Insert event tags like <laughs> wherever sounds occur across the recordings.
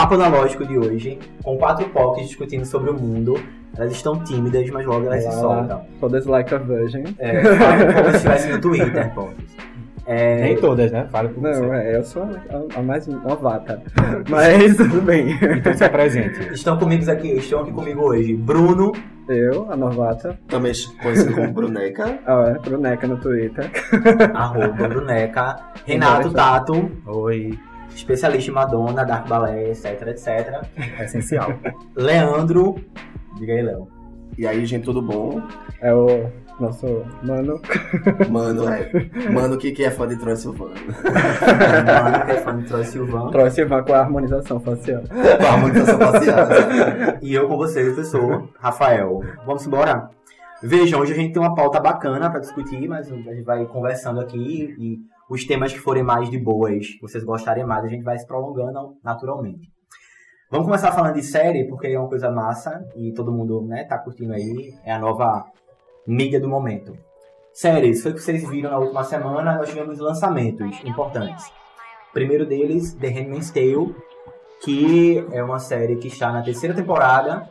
papo analógico de hoje, com quatro POCs discutindo sobre o mundo. Elas estão tímidas, mas logo elas se soltam. Todas like a virgin. É, falam como se estivesse no Twitter, <laughs> POCs. É, Nem todas, né? Fala por Não, você. é, eu sou a, a mais novata. <laughs> Mas tudo bem. Então se apresente. Estão comigo aqui, estão aqui comigo hoje Bruno, Eu, a novata. Também conhecido como Bruneca. Ah, é, Bruneca no Twitter. arroba Bruneca, <laughs> Renato Tato, Oi. Especialista em Madonna, Dark Ballet, etc, etc. É essencial. <laughs> Leandro, diga aí, Léo. E aí, gente, tudo bom? É o nosso mano. Mano, é. <laughs> Mano que, que é fã de Troy Silvano. Mano, que é fã de Troy Silvan. Troy Sivan com a harmonização facial. Com a harmonização facial. né? E eu com vocês, professor Rafael. Vamos embora? Vejam, hoje a gente tem uma pauta bacana para discutir, mas a gente vai conversando aqui e os temas que forem mais de boas, vocês gostarem mais, a gente vai se prolongando naturalmente. Vamos começar falando de série, porque é uma coisa massa e todo mundo né, tá curtindo aí. É a nova mídia do momento. Séries, foi o que vocês viram na última semana, nós tivemos lançamentos importantes. O primeiro deles, The Handmaid's Tale, que é uma série que está na terceira temporada.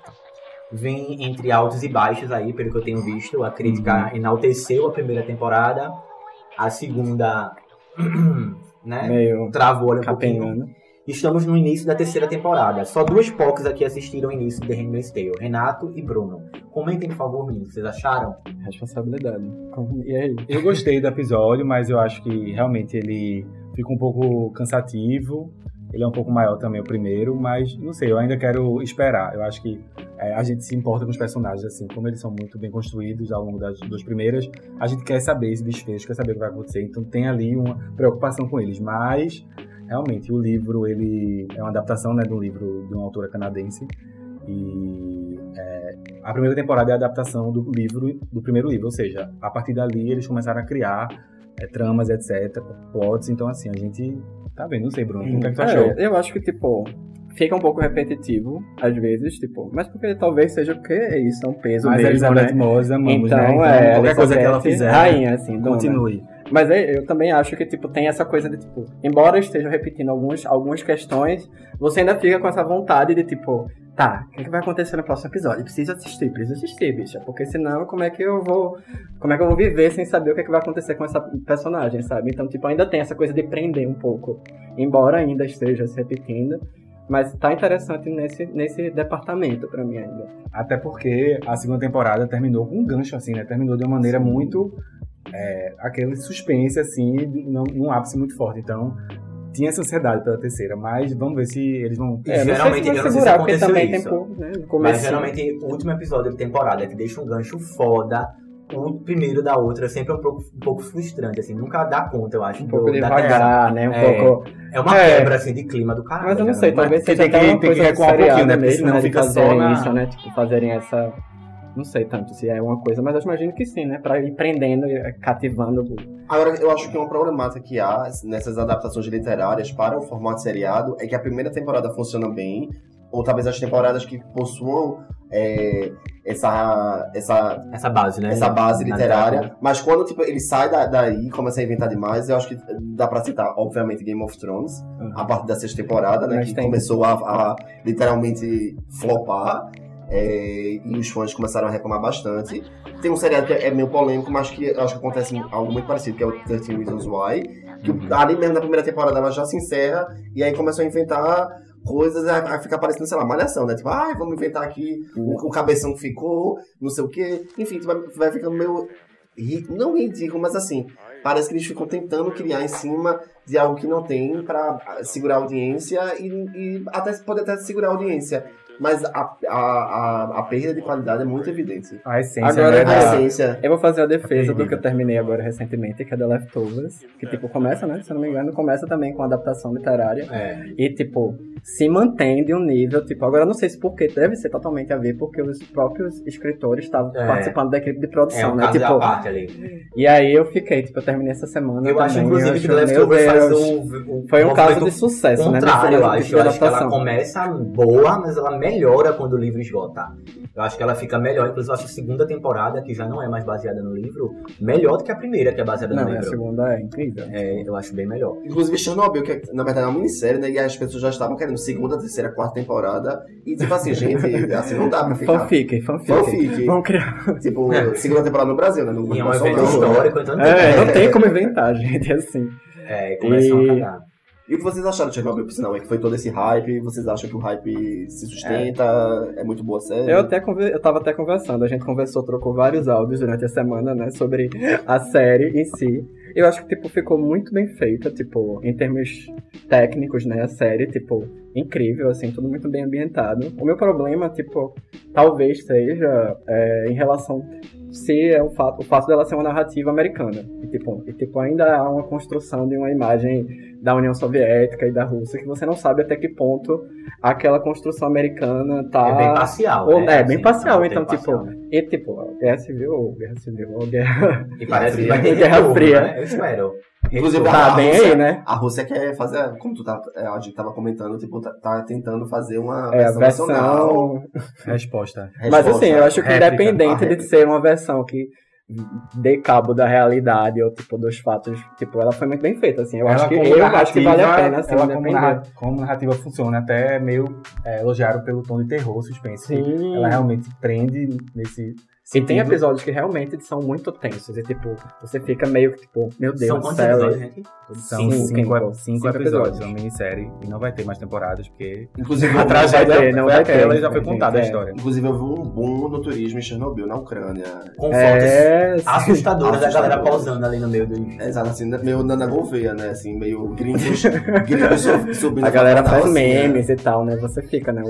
Vem entre altos e baixos aí, pelo que eu tenho visto. A crítica enalteceu a primeira temporada. A segunda, <clears throat> né, Meio travou ali um pouquinho. Estamos no início da terceira temporada. Só duas POCs aqui assistiram o início de The Handmaid's Tale. Renato e Bruno. Comentem, por favor, meninos. Vocês acharam? Responsabilidade. E aí? Eu gostei do episódio, mas eu acho que realmente ele fica um pouco cansativo. Ele é um pouco maior também, o primeiro, mas não sei, eu ainda quero esperar. Eu acho que é, a gente se importa com os personagens, assim, como eles são muito bem construídos ao longo das duas primeiras, a gente quer saber esse desfecho, quer saber o que vai acontecer, então tem ali uma preocupação com eles. Mas, realmente, o livro, ele é uma adaptação né, de um livro de uma autora canadense. E é, a primeira temporada é a adaptação do livro, do primeiro livro, ou seja, a partir dali eles começaram a criar é, tramas, etc, plots, então assim, a gente tá vendo, não sei, Bruno, o que é que tu achou? É, eu acho que, tipo, fica um pouco repetitivo, às vezes, tipo, mas porque talvez seja o que é isso, é um peso Mas mesmo, Elizabeth né? Moss amamos, Então, né? Então, é, qualquer coisa que ela fizer, Rainha, assim, dona. continue. Mas é, eu também acho que, tipo, tem essa coisa de, tipo, embora esteja repetindo alguns, algumas questões, você ainda fica com essa vontade de, tipo, tá, o que, que vai acontecer no próximo episódio? Preciso assistir, preciso assistir, bicha. Porque senão, como é que eu vou. Como é que eu vou viver sem saber o que, é que vai acontecer com essa personagem, sabe? Então, tipo, ainda tem essa coisa de prender um pouco. Embora ainda esteja se repetindo. Mas tá interessante nesse, nesse departamento pra mim ainda. Até porque a segunda temporada terminou com um gancho, assim, né? Terminou de uma maneira muito. É, aquele suspense, assim, num, num ápice muito forte. Então, tinha essa ansiedade pela terceira, mas vamos ver se eles vão. É, geralmente, sei eu se não sei se aconteceu também isso. né? Mas geralmente o último episódio da temporada que deixa um gancho foda. O primeiro da outra é sempre um pouco, um pouco frustrante, assim, nunca dá conta, eu acho. um do- pouco devagar, né? Um É. pouco. É uma É. quebra, assim, de clima do caralho. Mas eu não sei, né? talvez seja tem que- tem recuar um pouquinho, né? Porque senão né? Fica só fazerem na- isso, né? Tipo, fazerem essa... Não sei tanto se é uma coisa, mas eu imagino que sim, né? Pra ir prendendo, e cativando. Agora, eu acho que uma problemática que há nessas adaptações literárias para o formato seriado é que a primeira temporada funciona bem, ou talvez as temporadas que possuam é, essa, essa, Essa base, né? essa base literária. Mas quando tipo, ele sai da- daí e começa a inventar demais, eu acho que dá pra citar, obviamente, Game of Thrones, a partir da sexta temporada, né? Mas que tem- começou a, a literalmente flopar. É, e os fãs começaram a reclamar bastante. Tem um seriado que é meio polêmico, mas que acho que acontece algo muito parecido, que é o 13 Reasons Why. Que Uhum. ali mesmo na primeira temporada ela já se encerra, e aí começou a inventar coisas, a, ficar parecendo, sei lá, malhação, né? Tipo, ai, vamos inventar aqui o, o cabeção que ficou, não sei o quê. Enfim, tu vai, vai ficando meio. Não ridículo, mas assim, parece que eles ficam tentando criar em cima de algo que não tem pra segurar a audiência e, e até pode até segurar a audiência. Mas a, a, a, a perda de qualidade é muito evidente. A essência, Agora né? é A essência. Eu vou fazer a defesa do que eu terminei agora recentemente, que é The Leftovers. Que, tipo, começa, né? Se eu não me engano, começa também com adaptação literária. É. E, tipo, se mantém de um nível, tipo, agora eu não sei se porque deve ser totalmente a ver, porque os próprios escritores estavam É. participando da equipe de É produção, um né? caso Tipo, da parte ali. e aí eu fiquei, tipo, eu terminei essa semana Eu também. acho, inclusive, que The Leftovers eu- o, o Foi um caso de sucesso, né? contrário, eu acho. Eu acho que ela adaptação. começa boa, mas ela melhora quando o livro esgota. Eu acho que ela fica melhor. Inclusive, eu acho a segunda temporada, que já não é mais baseada no livro, melhor do que a primeira, que é baseada Não, no a livro. segunda é incrível. É, eu acho bem melhor. Inclusive Chernobyl, que é, na verdade é uma minissérie, né? E as pessoas já estavam querendo segunda, terceira, quarta temporada. E tipo assim, gente, <laughs> assim não dá pra ficar. Fanfic, fanfic. Fanfic. Vamos criar. Tipo, É. segunda temporada no Brasil, né? No, E é um evento histórico, então É, não É. tem como inventar, gente, assim. É, começam E- a cagar. E o que vocês acharam de Chernobyl, por sinal? É que foi todo esse hype, vocês acham que o hype se sustenta, é, muito boa a série? Eu até eu tava até conversando, a gente conversou, trocou vários áudios durante a semana, né, sobre a série em si. Eu acho que, tipo, ficou muito bem feita, tipo, em termos técnicos, né, a série, tipo, incrível, assim, tudo muito bem ambientado. O meu problema, tipo, talvez seja é, em relação se é o fato, o fato dela ser uma narrativa americana. E tipo, e, tipo, ainda há uma construção de uma imagem da União Soviética e da Rússia que você não sabe até que ponto aquela construção americana tá. É bem parcial. Ou- né? é, bem parcial, um então, tipo, parcial, né? E tipo, guerra civil ou guerra civil ou guerra. E parece que vai ter Guerra retorno, Fria. né? Eu espero. Inclusive, Retorno. Tá a bem Rússia- aí, né? A Rússia quer fazer, como tu tá, é, a gente tava comentando, tipo, tá, tá tentando fazer uma É, a versão, nacional. versão. Resposta. Mas Resposta. assim, eu acho que réplica, independente de ser uma versão que dê cabo da realidade ou tipo dos fatos, tipo, ela foi muito bem feita, assim. Eu acho que eu acho que vale a pena, assim, ela como, narra- como narrativa funciona, até meio é, elogiaram pelo tom de terror, suspense. Sim. Ela realmente prende nesse E tem episódios que realmente são muito tensos. E tipo, você fica meio que, tipo, meu Deus São do quantos céu. episódios, gente? São Cinco, cinco, cinco, cinco, episódios, é uma minissérie e não vai ter mais temporadas, porque Inclusive, a eu- tragédia ter, não foi vai aquela ter, e já foi contada a é. história. Inclusive, eu vi um boom no turismo em Chernobyl, na Ucrânia. Com fotos É, sim. assustadoras da galera pausando ali no meio dos. É, Exato, assim, meio Nana Gouveia, né? Assim, meio gringos, gringos sub- <laughs> subindo A galera faz assim, né? memes e tal, né? Você fica, né?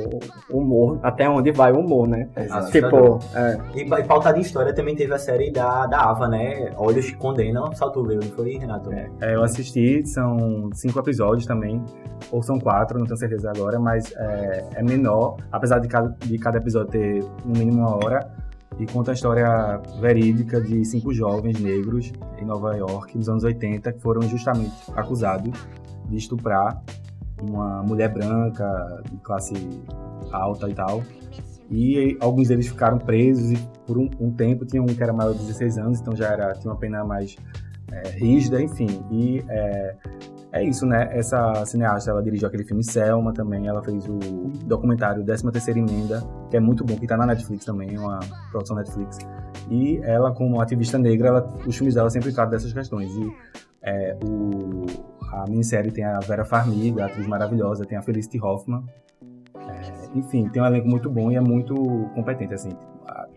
O humor, até onde vai o humor, né? Exato. Tipo, é, e pautada em história também teve a série da, da Ava, né? Olhos que condenam. Só tu viu, não foi, Renato? É, eu assisti, são cinco episódios também, ou são quatro, não tenho certeza agora, mas é, é menor, apesar de cada, de cada episódio ter no mínimo uma hora, e conta a história verídica de cinco jovens negros em Nova York, nos anos 80, que foram justamente acusados de estuprar uma mulher branca de classe alta e tal. E alguns deles ficaram presos e por um, um tempo tinha um que era maior de 16 anos, então já era, tinha uma pena mais é, rígida, enfim. E é, é isso, né? Essa cineasta, ela dirigiu aquele filme Selma também, ela fez o documentário 13ª Emenda, que é muito bom, que tá na Netflix também, é uma produção Netflix. E ela, como ativista negra, ela, os filmes dela sempre tratam dessas questões. E é, o, a minissérie tem a Vera Farmiga, atriz maravilhosa, tem a Felicity Hoffman. Enfim, tem um elenco muito bom e é muito competente, assim. a-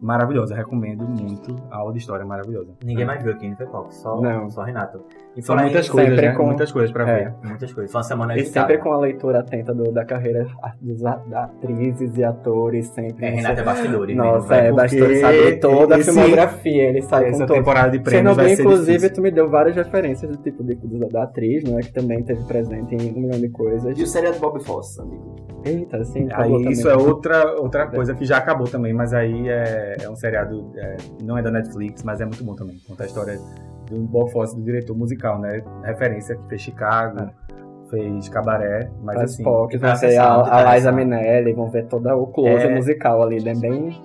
Maravilhosa, recomendo muito. A aula de história é maravilhosa. Ninguém mais viu aqui, não foi qual? Só, Não. só Renato. E São muitas coisas, né? com- Muitas coisas pra É. ver. Muitas coisas. Foi uma semana E agitada. sempre com a leitura atenta do- da carreira dos a- atrizes e atores, sempre. É, Renato é bastidores. Nossa, né? é porque bastante saber toda a esse- filmografia, ele sai com Essa todo. temporada de prêmios vai Chernobyl, ser inclusive, difícil. tu me deu várias referências do tipo de, da, da atriz, né? Que também teve presente em um milhão de coisas. E o seriado Bob Fosse, amigo. Eita, assim, Aí isso também. é outra, outra coisa que já acabou também, mas aí é, é um seriado, é, não é da Netflix, mas é muito bom também. Conta a história do Bob Fosse, do diretor musical, né? Referência que fez Chicago, fez Cabaré, mas Para assim... Pra vão ver muito a, a Liza. Minelli, vão ver todo o close É. musical ali, né? Bem.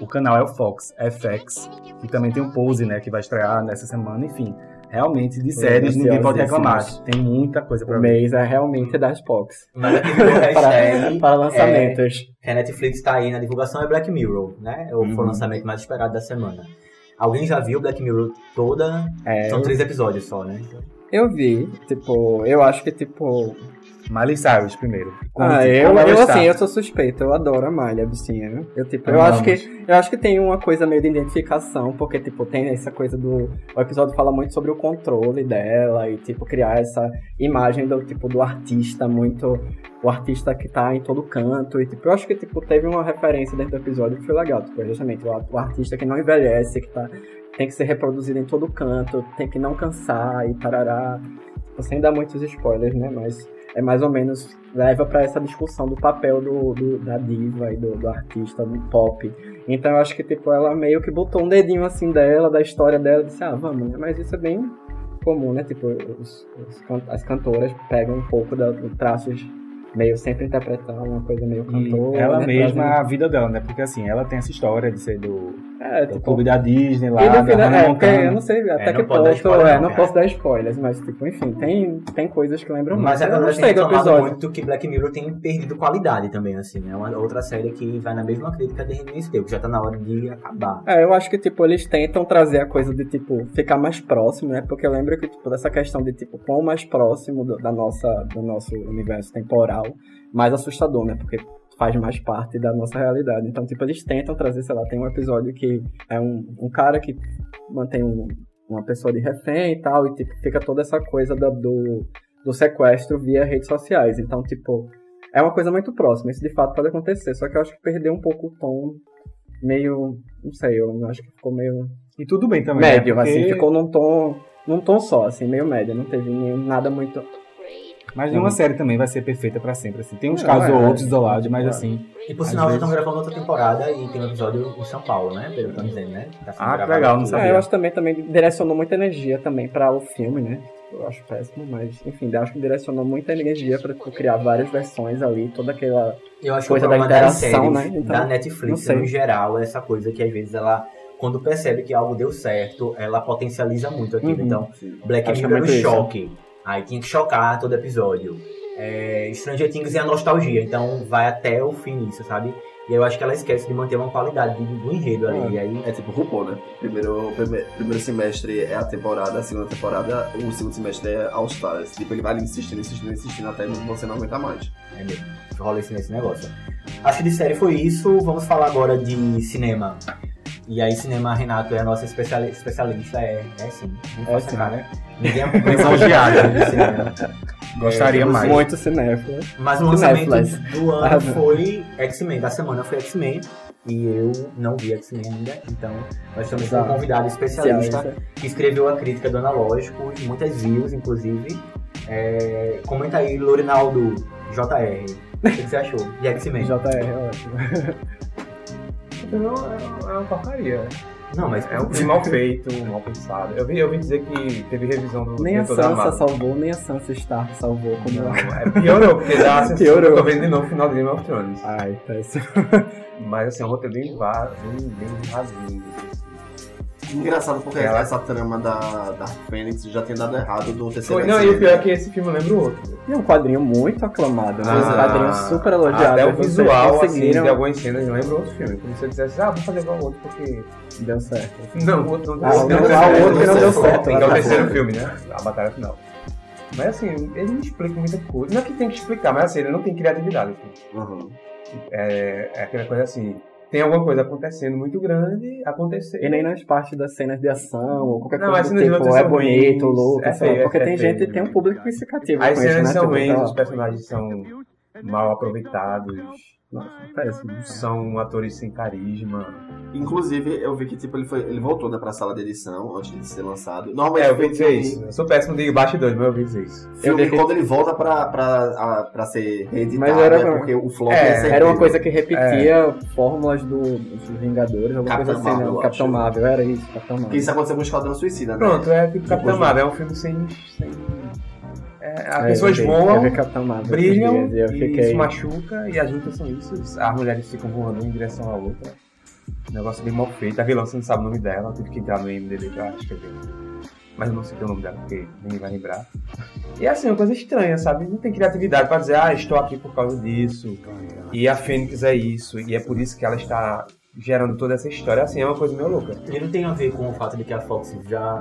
O canal é o Fox, FX, que também tem o Pose, né? Que vai estrear nessa semana, enfim. Realmente, de séries, ninguém pode reclamar. Tem muita coisa pra O ver. mês é realmente das Pox. Mas aqui virou <laughs> hashtag. Para lançamentos. que a Netflix tá aí na divulgação é Black Mirror, né? Ou Foi Uhum. o lançamento mais esperado da semana. Alguém já viu Black Mirror toda? É, São três episódios só, né? eu vi, tipo, eu acho que, tipo. Miley Cyrus primeiro. Ah, eu, eu está. assim, eu sou suspeito, eu adoro a malha, bichinha. Eu, tipo, eu Amamos. acho que eu acho que tem uma coisa meio de identificação, porque, tipo, tem essa coisa do. O episódio fala muito sobre o controle dela e, tipo, criar essa imagem do tipo do artista muito. O artista que tá em todo canto. E, tipo, eu acho que, tipo, teve uma referência dentro do episódio que foi legal. Tipo, é justamente o, o artista que não envelhece, que tá. Tem que ser reproduzido em todo canto, tem que não cansar e tarará. Tipo, sem dar muitos spoilers, né? Mas é mais ou menos leva pra essa discussão do papel do, do- da diva e do, do artista do pop. Então eu acho que tipo ela meio que botou um dedinho assim dela, da história dela, e disse, ah, vamos, né? Mas isso é bem comum, né? Tipo, os- os as cantoras pegam um pouco da, traços meio sempre interpretar uma coisa meio E cantora. ela né? mesma, Trazendo- a vida dela, né? Porque assim, ela tem essa história de ser do, É, do tipo, clube da Disney lá, E no da final, Hannah é, Montana. eu não sei até não que pode dar ponto, spoiler, é, não, não posso dar spoilers, mas tipo, enfim, tem, tem coisas que lembram Mas muito. a eu galera tem gostei do episódio. muito que Black Mirror tem perdido qualidade também, assim, né? Uma outra série que vai na mesma crítica de Handmaid's Tale, que já tá na hora de acabar. É, eu acho que, tipo, eles tentam trazer a coisa de, tipo, ficar mais próximo, né? Porque eu lembro que, tipo, dessa questão de, tipo, quão mais próximo do, da nossa, do nosso universo temporal, mais assustador, né? Porque faz mais parte da nossa realidade. Então, tipo, eles tentam trazer, sei lá, tem um episódio que é um, um cara que mantém um- uma pessoa de refém e tal, e, tipo, fica toda essa coisa da- do, do sequestro via redes sociais. Então, tipo, é uma coisa muito próxima. Isso, de fato, pode acontecer. Só que eu acho que perdeu um pouco o tom meio. Não sei, eu acho que ficou meio. E tudo bem também. né? médio, Porque- assim, ficou num tom. num tom só, assim, meio médio. Não teve nenhum, nada muito. Mas nenhuma série também vai ser perfeita pra sempre, assim. Tem uns Não, casos é, ou é. outros isolados, mas Claro. assim... E por sinal, já vezes- estão gravando outra temporada e tem um episódio em São Paulo, né? Pelo que estão dizendo, né? Tá Ah, que legal, não sabia. É, eu acho que também, também direcionou muita energia também pra o filme, né? Eu acho péssimo, mas enfim, eu acho que direcionou muita energia pra tipo, criar várias versões ali, toda aquela. Eu acho coisa que o da interação, né? Então, da Netflix, no geral, é essa coisa que às vezes ela, quando percebe que algo deu certo, ela potencializa muito aquilo. Uhum. Então, Sim. Black Mirror é no muito isso. Aí tinha que chocar todo episódio. É, Stranger Things é a nostalgia, então vai até o fim isso, sabe? E aí eu acho que ela esquece de manter uma qualidade do, do enredo ali. E aí É tipo RuPaul, né? Primeiro, prime- primeiro semestre é a temporada, a segunda temporada, o segundo semestre é All Stars. Tipo, ele vai insistindo, insistindo, insistindo até você não aguentar mais. É mesmo. Rola esse nesse negócio. Acho que de série foi isso. Vamos falar agora de cinema. E aí, cinema, Renato é a nossa especiali- especialista. É, é sim. Não É sim, cara. né? Ninguém é lisonjeado de cinema. Gostaria É, mais. Muito cinéfilo. Mas o lançamento do ano Ah, <laughs> foi X-Men. Da semana foi X-Men. E eu não vi X-Men ainda. Então, nós estamos com um convidado especialista Ciência. que escreveu a crítica do Analógico. Muitas views, inclusive. É, comenta aí, Lorinaldo JR. O que você achou de X-Men? JR é ótimo. <laughs> Não, é uma porcaria. Não, mas É um filme <laughs> mal feito, mal pensado. Eu vi, eu vi dizer que teve revisão do Nem a Sansa salvou, nem a Sansa Stark salvou como Não, é, piorou, porque sensação <laughs> Piorou. tô vendo de novo o final de Game of Thrones. Ai, péssimo. Mas assim, é um roteiro bem bem, bem rasinho. Engraçado porque Ela- essa trama da Dark Phoenix já tinha dado errado do terceiro Foi, não, e o pior é que esse filme lembra o outro. E um quadrinho muito aclamado, né? Ah, um quadrinho super elogiado. Até o visual, assim, de algumas cenas lembra outro filme. Como se eu dissesse, ah, vou fazer igual o outro porque... Deu certo. <laughs> Não, o outro não Ah, deu o certo. ah, o outro que não deu certo. Que é o Ah, terceiro filme, né? A batalha final. Mas assim, ele não explica muita coisa. Não é que tem que explicar, mas assim, ele não tem criatividade. assim. Uhum. É, é aquela coisa assim, tem alguma coisa acontecendo muito grande, acontecer. E nem nas partes das cenas de ação, ou qualquer Não, coisa as do tipo, é bonito, louco, é feio, porque é tem feio. gente, tem um público que se cativa As isso, cenas né? são Tipo, ruins, tá- os personagens são mal aproveitados, péssimo. são atores sem carisma. Inclusive, eu vi que tipo, ele, foi, ele voltou né, pra sala de edição antes de ser lançado. Normalmente, É, eu vi dizer filme- isso. Eu sou péssimo de bastidores, mas eu vi dizer isso. Filme, Eu vi que- quando ele volta pra, pra, a- pra ser reeditado, Mas era- é porque o flop É, ia ser Era uma coisa que repetia fórmulas do, dos Vingadores, alguma Capitão coisa assim, Marvel, né? Capitão. Marvel, era isso, Capitão Porque Marvel. isso aconteceu com o Esquadrão Suicida, né? Pronto, é tipo Capitão Marvel, é um filme sem... sem é, as É, pessoas eu vi- voam, brilham, dias, e fiquei... se machuca, e as lutas são isso. As mulheres ficam voando em direção à outra. Um negócio bem mal feito. A vilã você não sabe o nome dela, tive que entrar no IMDB pra escrever. Mas eu não sei o nome dela, porque ninguém vai lembrar. E é assim, uma coisa estranha, sabe? Não tem criatividade pra dizer, ah, estou aqui por causa disso. E a Fênix é isso, e é por isso que ela está gerando toda essa história. Assim, é uma coisa meio louca. E não tem a ver com o fato de que a Fox já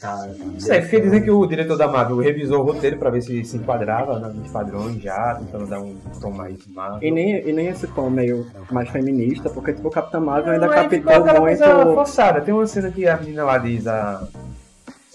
tá. Não sei, porque dizem que o diretor da Marvel revisou o roteiro pra ver se se enquadrava nos padrões já, tentando dar um tom mais Marvel. E nem, e nem esse tom meio mais feminista, porque tipo, o Capitão Marvel ainda é, captou aquela muito... coisa forçada. Tem uma cena que a menina lá diz a.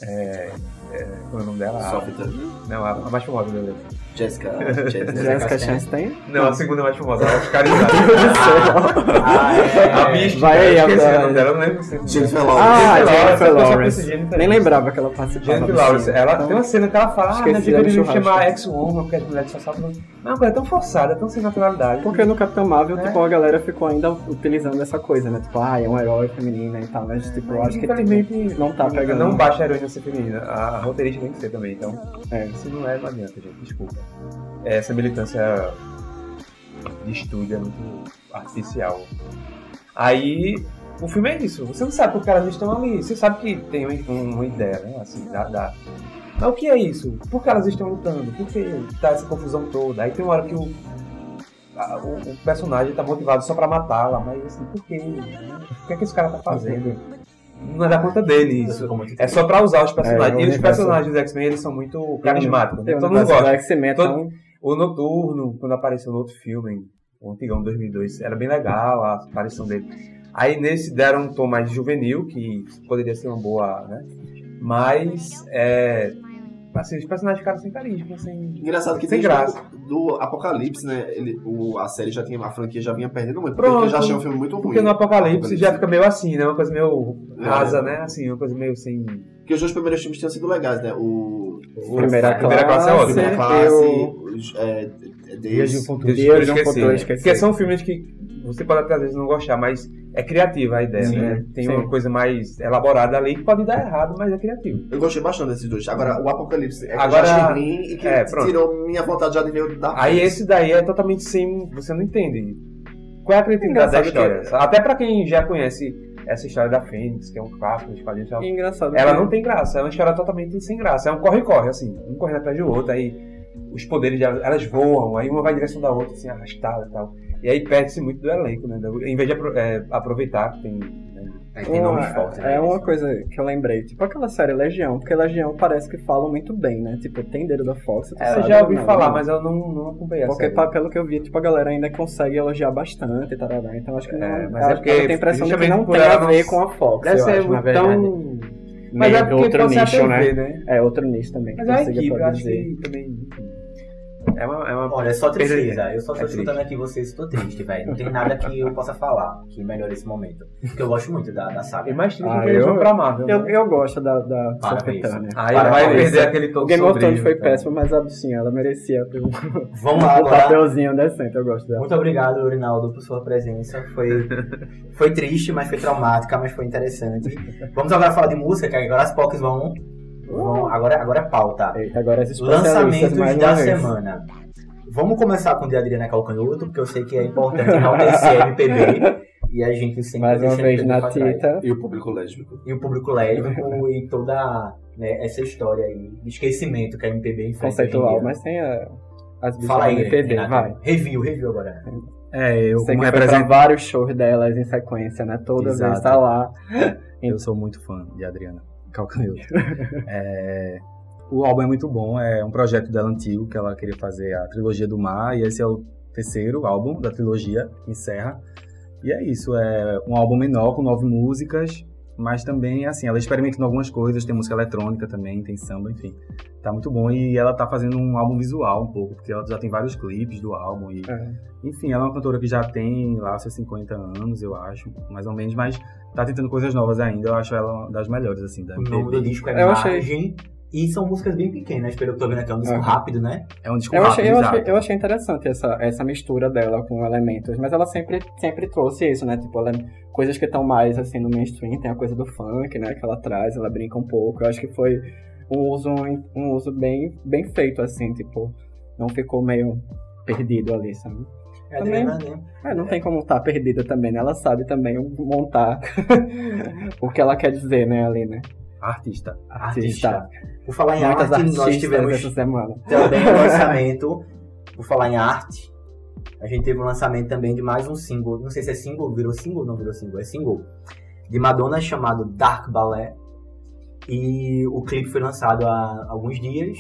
É, é, qual é o nome dela? A- Sofita. não, a, a mais famosa dela. Jessica. <laughs> Jessica. Jessica Chastain. Não, a segunda mais famosa, a Oscarizada. <laughs> Ah, é. a bicha, Vai aí, eu esqueci o nome dela, eu não lembro se Jennifer Lawrence. Ah, Jennifer Lawrence, Nem lembrava que ela participava Jennifer Lawrence, ela tem uma cena que ela fala, ah, né, ela deveria me chamar ex-woman, porque as mulheres só sabem É uma coisa tão forçada, tão sem naturalidade. Porque no Capitão Marvel, É. tipo, a galera ficou ainda utilizando essa coisa, né? Tipo, ah, é um herói feminina e tal. Mas, tipo, eu acho que tipo, não tá pegando. Não baixa a heroína ser feminina. A, roteirista tem que ser também, então. É. Isso não é, não adianta, gente. Desculpa. Essa militância de estúdio é muito artificial. Aí, o filme é isso. Você não sabe porque elas estão ali. Você sabe que tem uma, uma ideia, né? Assim, da, da- Mas o que é isso? Por que elas estão lutando? Por que tá essa confusão toda? Aí tem uma hora que o, a- o, o personagem tá motivado só pra matá-la, mas assim, por quê? O que é que esse cara tá fazendo? Não é da conta dele isso. É só pra usar os personagens. É, o e os personagens do X-Men, eles são muito carismáticos. Tem Né? um Todo mundo gosta. Todo- então, O Noturno, quando apareceu no outro filme, o antigão 2002, era bem legal a aparição dele. Aí nesse deram um tom mais juvenil, que poderia ser uma boa, né? Mas, é... Assim, os personagens ficaram sem carisma, sem... Engraçado que Sem graça. o- do Apocalipse, né? Ele, o, a série já tinha, a franquia já vinha perdendo muito. Pronto. Porque eu já achei um filme muito ruim. Porque no Apocalipse já fica meio assim, né? Uma coisa meio É. rasa, né? Assim, uma coisa meio sem... Porque os dois primeiros filmes tinham sido legais, né? O. o Primeira a primeira classe é ótima. Primeira Classe, eu- os, é, Dias de um Deus. futuro. Dias de um Esqueci, futuro né? esquecido. Porque são filmes que você pode até às vezes não gostar, mas é criativa a ideia, Sim, né? Tem sim. uma coisa mais elaborada ali que pode dar errado, mas é criativo. Eu gostei bastante desses dois. Agora, o Apocalipse é que Agora- eu já achei ruim e que é, tirou minha vontade já de ver o da Aí esse daí é totalmente sem. Você não entende. Qual é a criatividade da história? Até pra quem já conhece essa história da Fênix, que é um clássico dos quadrinhos, e tal, E engraçado. ela que- não tem graça, é uma história totalmente sem graça. É um corre-corre, assim, um correndo atrás do outro, aí os poderes de, elas voam, aí uma vai em direção da outra, assim, arrastada e tal. E aí perde-se muito do elenco, né? Em vez de apro- é, aproveitar tem. né, É, tem Uma- nomes fortes, né? É uma coisa que eu lembrei, tipo aquela série Legião, porque Legião parece que falam muito bem, né? Tipo, tem dedo da Fox, tu É, eu já ou ouvi não? falar, mas eu não, não acompanhei a Porque série. pa- pelo que eu vi, tipo, a galera ainda consegue elogiar bastante, tarará. Então acho que não. É, mas é acho que porque eu tenho a impressão de que não tem a não ver com a Fox. Deve ser acho, verdade. tão. Mas Meio é porque outro nicho, né? né? É outro nicho também. Mas que é a equipe, eu acho que também. É uma, é uma Olha, é só tristeza. Eu só tô É escutando triste. aqui vocês e tô triste, velho. Não tem nada que eu possa falar que melhore esse momento. Porque eu gosto muito da, da saga. É mais triste Ah, que ele eu- jogo pra Marvel. Eu, né? eu gosto da, da. Turner. Aí Para vai perder isso. aquele tom O Game of Thrones foi cara. péssimo, mas assim, ela merecia um, Vamos <laughs> lá um papelzinho decente, eu gosto dela. Muito obrigado, Rinaldo, por sua presença. Foi, foi triste, mas foi traumática, mas foi interessante. Vamos agora falar de música, que agora as POCs vão. Agora, agora é pauta. Eita, agora as especialistas Lançamentos mais da semana. Vamos começar com o de Adriana Calcanhoto, porque eu sei que é importante enaltecer a MPB. E a gente sempre Mais uma vez na. Tita. E o público lésbico. E o público lésbico e toda né, essa história aí de esquecimento que a MPB enfrenta. Conceitual, mas tem a, as bichas Fala aí, MPB, Renato. vai. Review, review agora. É, eu Você como vários shows delas em sequência, né? Toda Exato. vez tá lá. Eu sou muito fã de Adriana Calcanhoto. É, o álbum é muito bom, é um projeto dela antigo, que ela queria fazer a trilogia do mar, e esse é o terceiro álbum da trilogia, que encerra. E é isso, é um álbum menor, com nove músicas, mas também, assim, ela experimenta em algumas coisas, tem música eletrônica também, tem samba, enfim. Tá muito bom, e ela tá fazendo um álbum visual um pouco, porque ela já tem vários clipes do álbum, e É. enfim, ela é uma cantora que já tem lá seus 50 anos, eu acho, mais ou menos, mas tá tentando coisas novas ainda. Eu acho ela uma das melhores, assim, da O nome do MPB. disco é Eu achei-. E são músicas bem pequenas, pelo que eu tô vendo aqui. É um disco Aham. rápido, né? É um disco Eu rápido, achei, eu, achei, eu achei interessante essa, essa mistura dela com elementos, mas ela sempre, sempre trouxe isso, né? Tipo, ela, coisas que estão mais assim no mainstream, tem a coisa do funk, né? Que ela traz, ela brinca um pouco. Eu acho que foi um uso, um uso bem, bem feito, assim, tipo, não ficou meio perdido ali, sabe? É Também- né? É, não tem como estar perdida também, né? Ela sabe também montar <laughs> o que ela quer dizer, né, ali, né? Artista. Artista. Por falar em Muitas arte, nós tivemos essa semana. também o <laughs> lançamento. Por falar em arte, a gente teve o lançamento também de mais um single. Não sei se é single, virou single? Não virou single, é single. De Madonna chamado Dark Ballet. E o clipe foi lançado há alguns dias.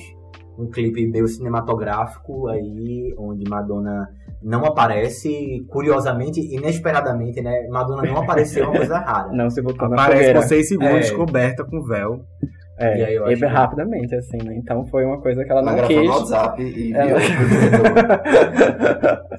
Um clipe meio cinematográfico aí, onde Madonna não aparece, curiosamente, inesperadamente, né? Madonna não apareceu, é uma coisa rara. Não se botou na Parece fogueira. por seis segundos É. coberta com véu. É, E aí eu acho que- rapidamente, assim, né? Então foi uma coisa que ela Ela não gravou quis. no WhatsApp e Ela-. <laughs>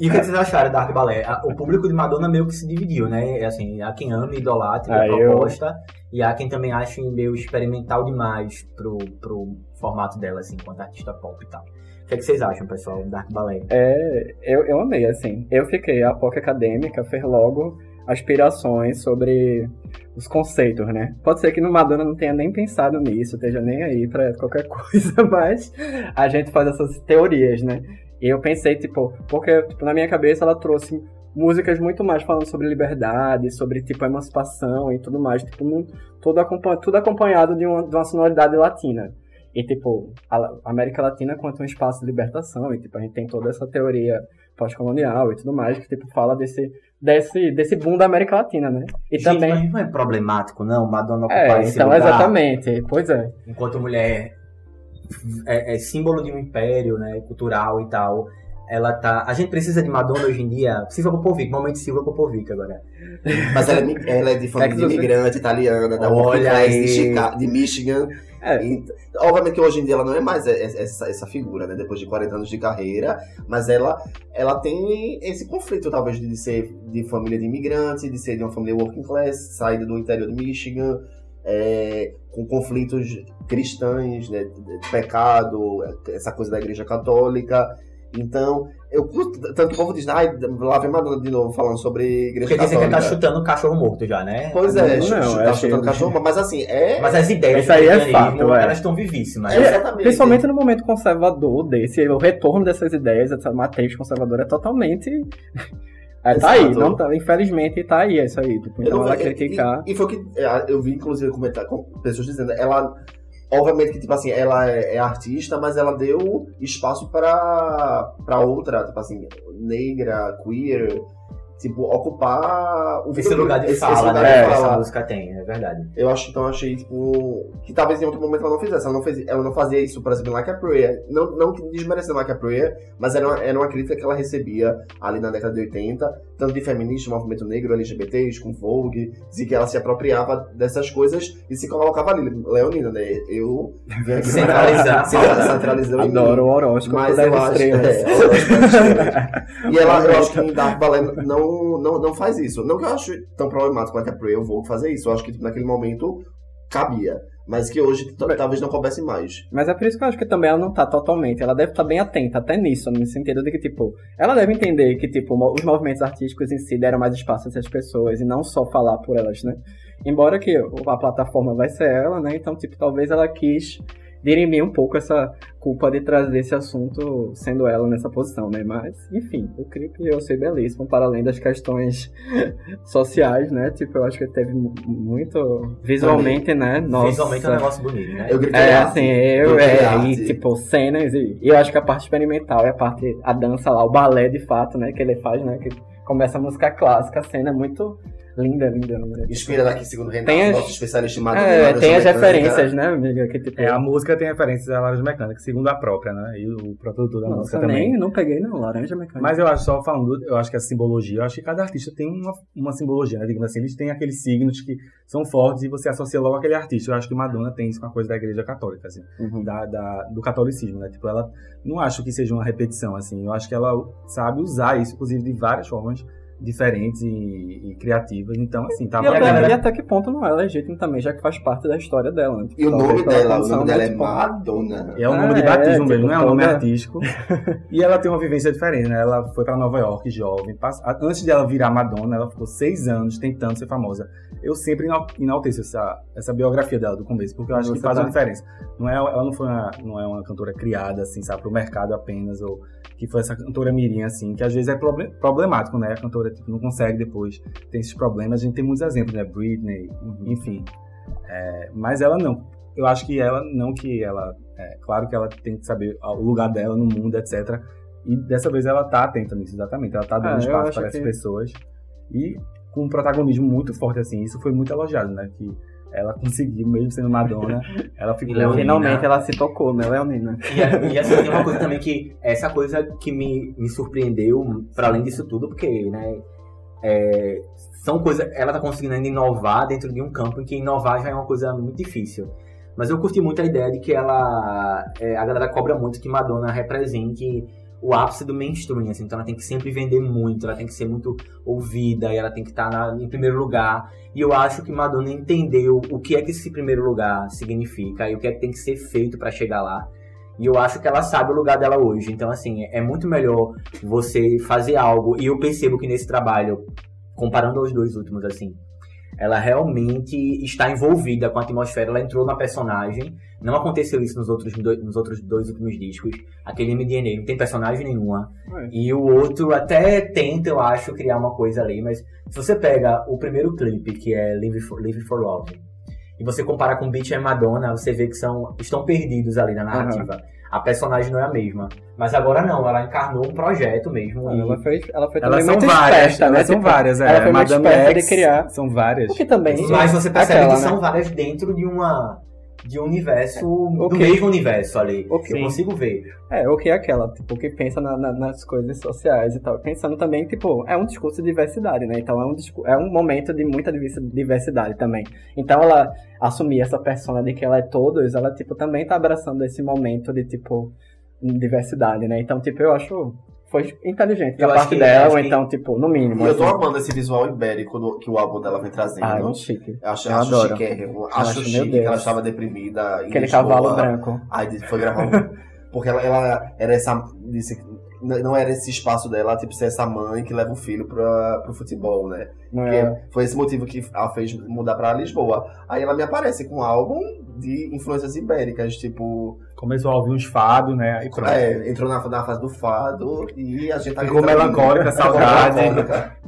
E o que vocês acharam da Dark Ballet? A- O público de Madonna meio que se dividiu, né? É Assim, há quem ama e idolatre a Ah, eu- proposta, e há quem também ache meio experimental demais pro, pro formato dela, assim, enquanto artista pop e tal. O que, é que, é que vocês acham, pessoal, do Dark Ballet? É, eu, eu amei, assim. Eu fiquei, a POC acadêmica fez logo aspirações sobre os conceitos, né? Pode ser que no Madonna não tenha nem pensado nisso, esteja nem aí pra qualquer <laughs> coisa, mas a gente faz essas teorias, né? E eu pensei, tipo, porque tipo, na minha cabeça ela trouxe músicas muito mais falando sobre liberdade, sobre, tipo, emancipação e tudo mais, tipo, num, tudo, acompanhado, tudo acompanhado de uma, de uma sonoridade latina. E, tipo, a América Latina quanto um espaço de libertação, e, tipo, a gente tem toda essa teoria pós-colonial e tudo mais, que, tipo, fala desse, desse, desse boom da América Latina, né? E Gente, também... mas não é problemático, não, Madonna ocupar É, esse então, lugar exatamente, pois é. enquanto mulher é, é símbolo de um império, né, cultural e tal. Ela tá. A gente precisa de Madonna hoje em dia. Silva Popovic, momento Silva Popovic agora. Mas ela é, ela é de família de você- imigrante italiana, da Olha de, Chicago, de Michigan. É. E, obviamente que hoje em dia ela não é mais essa, essa, essa figura, né? Depois de 40 anos de carreira. Mas ela, ela tem esse conflito, talvez, de ser de família de imigrante, de ser de uma família working class, saída do interior de Michigan, é, com conflitos cristãos, né? Pecado, essa coisa da igreja católica. Então, eu curto. Tanto que o povo diz, ai, lá vem Madonna de novo falando sobre igreja Porque dizem que católica. tá chutando cachorro morto já, né? Pois é, Não, não, eu tá achei- chutando cachorro, mas assim, é. Mas as ideias Isso aí é fato, é. elas estão vivíssimas. É, exatamente. Principalmente no momento conservador desse, o retorno dessas ideias, essa matriz conservadora é totalmente. <laughs> É, tá aí, não tá, infelizmente tá aí, é isso aí. Tipo, então ela criticar. E, e foi o que é, eu vi, inclusive, comentar com pessoas dizendo, ela. Obviamente que, tipo assim, ela é, é artista, mas ela deu espaço pra outra, tipo assim, negra, queer, tipo, ocupar o Esse lugar de esse- esse fala, lugar né? de Essa fala. música tem, é verdade. Eu acho, então, eu achei, tipo, que talvez em outro momento ela não fizesse. Ela não, fez, ela não fazia isso, por exemplo, em Like a Prayer. Não, não que desmerecendo Like a Prayer, mas era uma, era uma crítica que ela recebia ali na década de 80, tanto de feminista, movimento negro, LGBTs, com Vogue, dizia que ela se apropriava dessas coisas e se colocava ali, Leonina, né? Eu venho aqui Centralizar. <laughs> centra- centralizando. Adoro o horóscopo Mas eu acho, é, eu acho das estrelas. E ela, eu acho que em Dark Ballet não, não, não faz isso. Não que eu acho tão problemático like a Prey, eu vou fazer isso. Eu acho que tipo, naquele momento cabia. Mas que hoje talvez não coubesse mais. Mas é por isso que eu acho que também ela não tá totalmente. Ela deve estar bem atenta até nisso, no sentido de que, tipo, ela deve entender que, tipo, os movimentos artísticos em si deram mais espaço a essas pessoas e não só falar por elas, né? Embora que a plataforma vai ser ela, né? Então, tipo, talvez ela quis dirimir um pouco essa culpa de trazer esse assunto sendo ela nessa posição, né? Mas, enfim, o clipe eu sei belíssimo, para além das questões <laughs> sociais, né? Tipo, eu acho que teve mu- muito visualmente, né? Nossa. Visualmente é um negócio bonito, né? Eu gritei É, arte. assim, eu, Eu é, e tipo, cenas, e, e eu acho que a parte experimental é a parte, a dança lá, o balé de fato, né, que ele faz, né, que começa a música clássica, a cena é muito linda, linda, linda. Inspira daqui, segundo Renato, Tem as- nosso especialista em Madonna. É, tem as referências, né, amiga, que tipo... É, a música tem referências à Laranja Mecânica, segundo a própria, né? E o produtor da música Nossa, também. nem, não peguei não, laranja mecânica. Mas eu acho, só falando, eu acho que a simbologia, eu acho que cada artista tem uma, uma simbologia, né? Digamos assim, eles têm aqueles signos que são fortes e você associa logo aquele artista. Eu acho que Madonna tem isso com a coisa da igreja católica, assim, Uhum. da, da- do catolicismo, né? Tipo, ela não acho que seja uma repetição, assim. Eu acho que ela sabe usar isso, inclusive, de várias formas diferentes e, e criativas. Então, assim, tá E até, galera- e até que ponto não é legítimo também, já que faz parte da história dela, né? Tipo, E o talvez nome dela, o nome né, dela é tipo, Madonna. É um Ah, nome de é, batismo tipo, mesmo, não é um nome artístico. e ela tem uma vivência diferente, né? Ela foi pra Nova York jovem. pass- Antes de ela virar Madonna, ela ficou seis anos tentando ser famosa. Eu sempre enal- enalteço essa, essa biografia dela do começo, porque eu acho que Você faz tá- uma diferença. Não é, ela não foi uma, não é uma cantora criada, assim, sabe, pro mercado apenas, ou que foi essa cantora mirim, assim, que às vezes é proble- problemático, né? A cantora tipo, não consegue depois, tem esses problemas. A gente tem muitos exemplos, né? Britney, enfim. É, mas ela não. Eu acho que ela, não que ela. É, claro que ela tem que saber o lugar dela no mundo, etc. E dessa vez ela tá atenta nisso, exatamente. Ela tá dando Ah, espaço para essas que- pessoas. E com um protagonismo muito forte, assim. Isso foi muito elogiado, né? Que ela conseguiu, mesmo sendo Madonna, ela <laughs> ficou. Leonina. Finalmente ela se tocou, né, Leonina? E, e assim, tem uma coisa <laughs> também que. Essa coisa que me, me surpreendeu, para além disso tudo, porque, né? é, são coisas. Ela tá conseguindo ainda inovar dentro de um campo em que inovar já é uma coisa muito difícil. Mas eu curti muito a ideia de que ela. é, a galera cobra muito que Madonna represente o ápice do mainstream, assim, então ela tem que sempre vender muito, ela tem que ser muito ouvida, e ela tem que estar na- em primeiro lugar. E eu acho que Madonna entendeu o que é que esse primeiro lugar significa e o que é que tem que ser feito para chegar lá. E eu acho que ela sabe o lugar dela hoje. Então, assim, é muito melhor você fazer algo. E eu percebo que nesse trabalho, comparando aos dois últimos, assim, ela realmente está envolvida com a atmosfera, ela entrou na personagem. Não aconteceu isso nos outros, dois, nos outros dois últimos discos. Aquele MDNA não tem personagem nenhuma. É. E o outro até tenta, eu acho, criar uma coisa ali, mas se você pega o primeiro clipe, que é Live for, Live for Love, e você compara com Beach and Madonna, você vê que são, estão perdidos ali na narrativa. A personagem não é a mesma. Mas agora não, ela encarnou um projeto mesmo. e- Ela foi, ela foi também Elas são muito várias, esperta, né? elas são várias, é. Ela foi Madame X de criar. São várias. O que também... Mas você percebe aquela, que né? são várias dentro de uma de um universo, do Ok. mesmo universo ali. Ok. Eu consigo ver. É, o que é aquela, tipo, que pensa na- na- nas coisas sociais e tal. Pensando também, tipo, é um discurso de diversidade, né? Então é um, é um momento de muita diversi- diversidade também. Então ela assumir essa persona de que ela é todos, ela, tipo, também tá abraçando esse momento de, tipo, diversidade, né? Então, tipo, eu acho. Foi inteligente da parte dela, ou que- então, tipo, no mínimo. Eu tô assim. amando esse visual ibérico do- que o álbum dela vem trazendo. Ah, é chique. Eu acho, Eu acho adoro. chiquérrimo. acho, Acho chique que ela estava deprimida. Aquele Lisboa. cavalo branco. Aí foi gravar um. <laughs> Porque ela, ela era essa. Disse, não era esse espaço dela, tipo, ser essa mãe que leva o filho pra, pro futebol, né? Porque é... foi esse motivo que a fez mudar pra Lisboa. Aí ela me aparece com um álbum de influências ibéricas, tipo. Começou a ouvir uns fados, né? Aí pronto. É, entrou na, na fase do fado e a gente tá Ficou melancólica, saudade.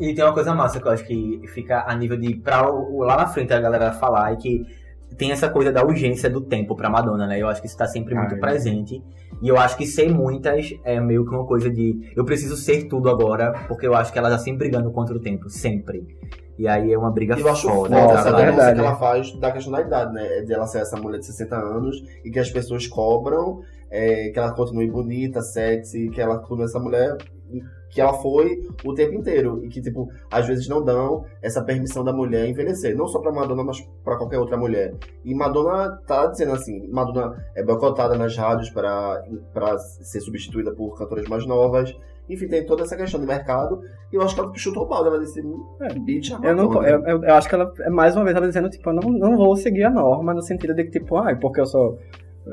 E tem uma coisa massa que eu acho que fica a nível de. Pra lá na frente a galera falar e que tem essa coisa da urgência do tempo pra Madonna, né? Eu acho que isso tá sempre muito Ah, é. presente. E eu acho que ser muitas é meio que uma coisa de. Eu preciso ser tudo agora, porque eu acho que ela tá sempre brigando contra o tempo. Sempre. E aí é uma briga E eu acho foda. foda Nossa, essa é denúncia verdade. que ela faz da questão da idade, né? De ela ser essa mulher de 60 anos e que as pessoas cobram é, que ela continue bonita, sexy, que ela continue essa mulher que ela foi o tempo inteiro. E que, tipo, às vezes não dão essa permissão da mulher envelhecer. Não só pra Madonna, mas pra qualquer outra mulher. E Madonna tá dizendo assim, Madonna é boicotada nas rádios para para ser substituída por cantoras mais novas. Enfim, tem toda essa questão do mercado. E eu acho que ela chutou o balde. Ela disse, É. bitch, Eu, não, Madonna. eu, eu, acho que ela, é mais uma vez, ela dizendo, tipo, eu não, não vou seguir a norma, no sentido de que, tipo, ai, porque eu sou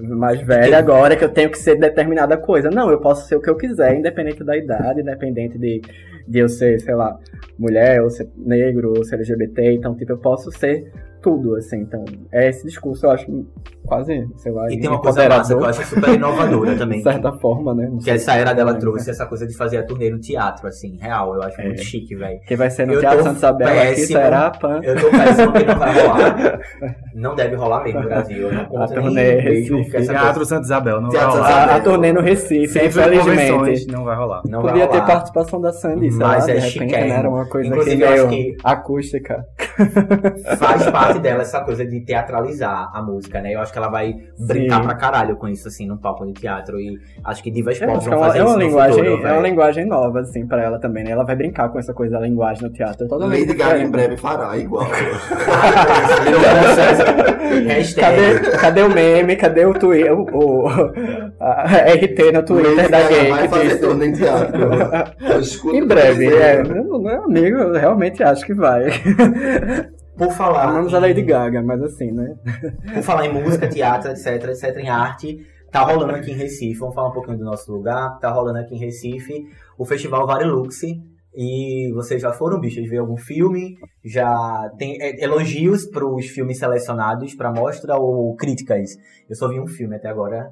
mais velha agora, que eu tenho que ser determinada coisa. Não, eu posso ser o que eu quiser, independente da idade, independente de, de eu ser, sei lá, mulher, ou ser negro, ou ser LGBT. Então, tipo, eu posso ser tudo, assim. Então, é esse discurso, eu acho quase, sei lá, E tem uma coisa massa que eu acho super inovadora <laughs> também. De certa forma, né? Não Que sei. essa era dela É, trouxe essa coisa de fazer a turnê no teatro, assim, real. Eu acho É. muito chique, velho. Que vai ser no Eu Teatro Santa Isabel aqui, será, Pan? Eu tô péssimo que não vai rolar. <laughs> Não deve rolar mesmo no Brasil. Eu não A turnê mesmo Recife. Teatro Santa Isabel, não Teatro vai Santa rolar. A, a turnê no Recife, convenções, infelizmente. não vai rolar. não vai Podia ter rolar. participação da Sandy, Mas lá, é de repente, chiquérrimo. né? Era uma coisa Inclusive, que eu acho meio que- acústica. Faz parte <laughs> dela essa coisa de teatralizar a música, né? Eu acho que ela vai brincar Sim. pra caralho com isso, assim, num palco de teatro. E acho que divas Eu pop é vão uma, fazer é uma isso no linguagem, futuro, é uma linguagem nova, assim, pra ela também, né? Ela vai brincar com essa coisa da linguagem no teatro. Totalmente Lady Gaga em breve fará igual. <laughs> Cadê, cadê o meme? Cadê o Twitter? O, o- a RT no Twitter Lady da Gaga gay vai fazer tudo em teatro. <laughs> Eu Em breve, é. Eu, meu amigo, eu realmente acho que vai. Por falar. Amamos em- a Lady Gaga, mas assim, né? <laughs> Por falar em música, teatro, etc, etc, em arte, tá rolando aqui em Recife, vamos falar um pouquinho do nosso lugar, tá rolando aqui em Recife o Festival Varilux, e vocês já foram, bichos, ver algum filme? Já tem é, elogios pros filmes selecionados pra mostra ou críticas? Eu só vi um filme até agora.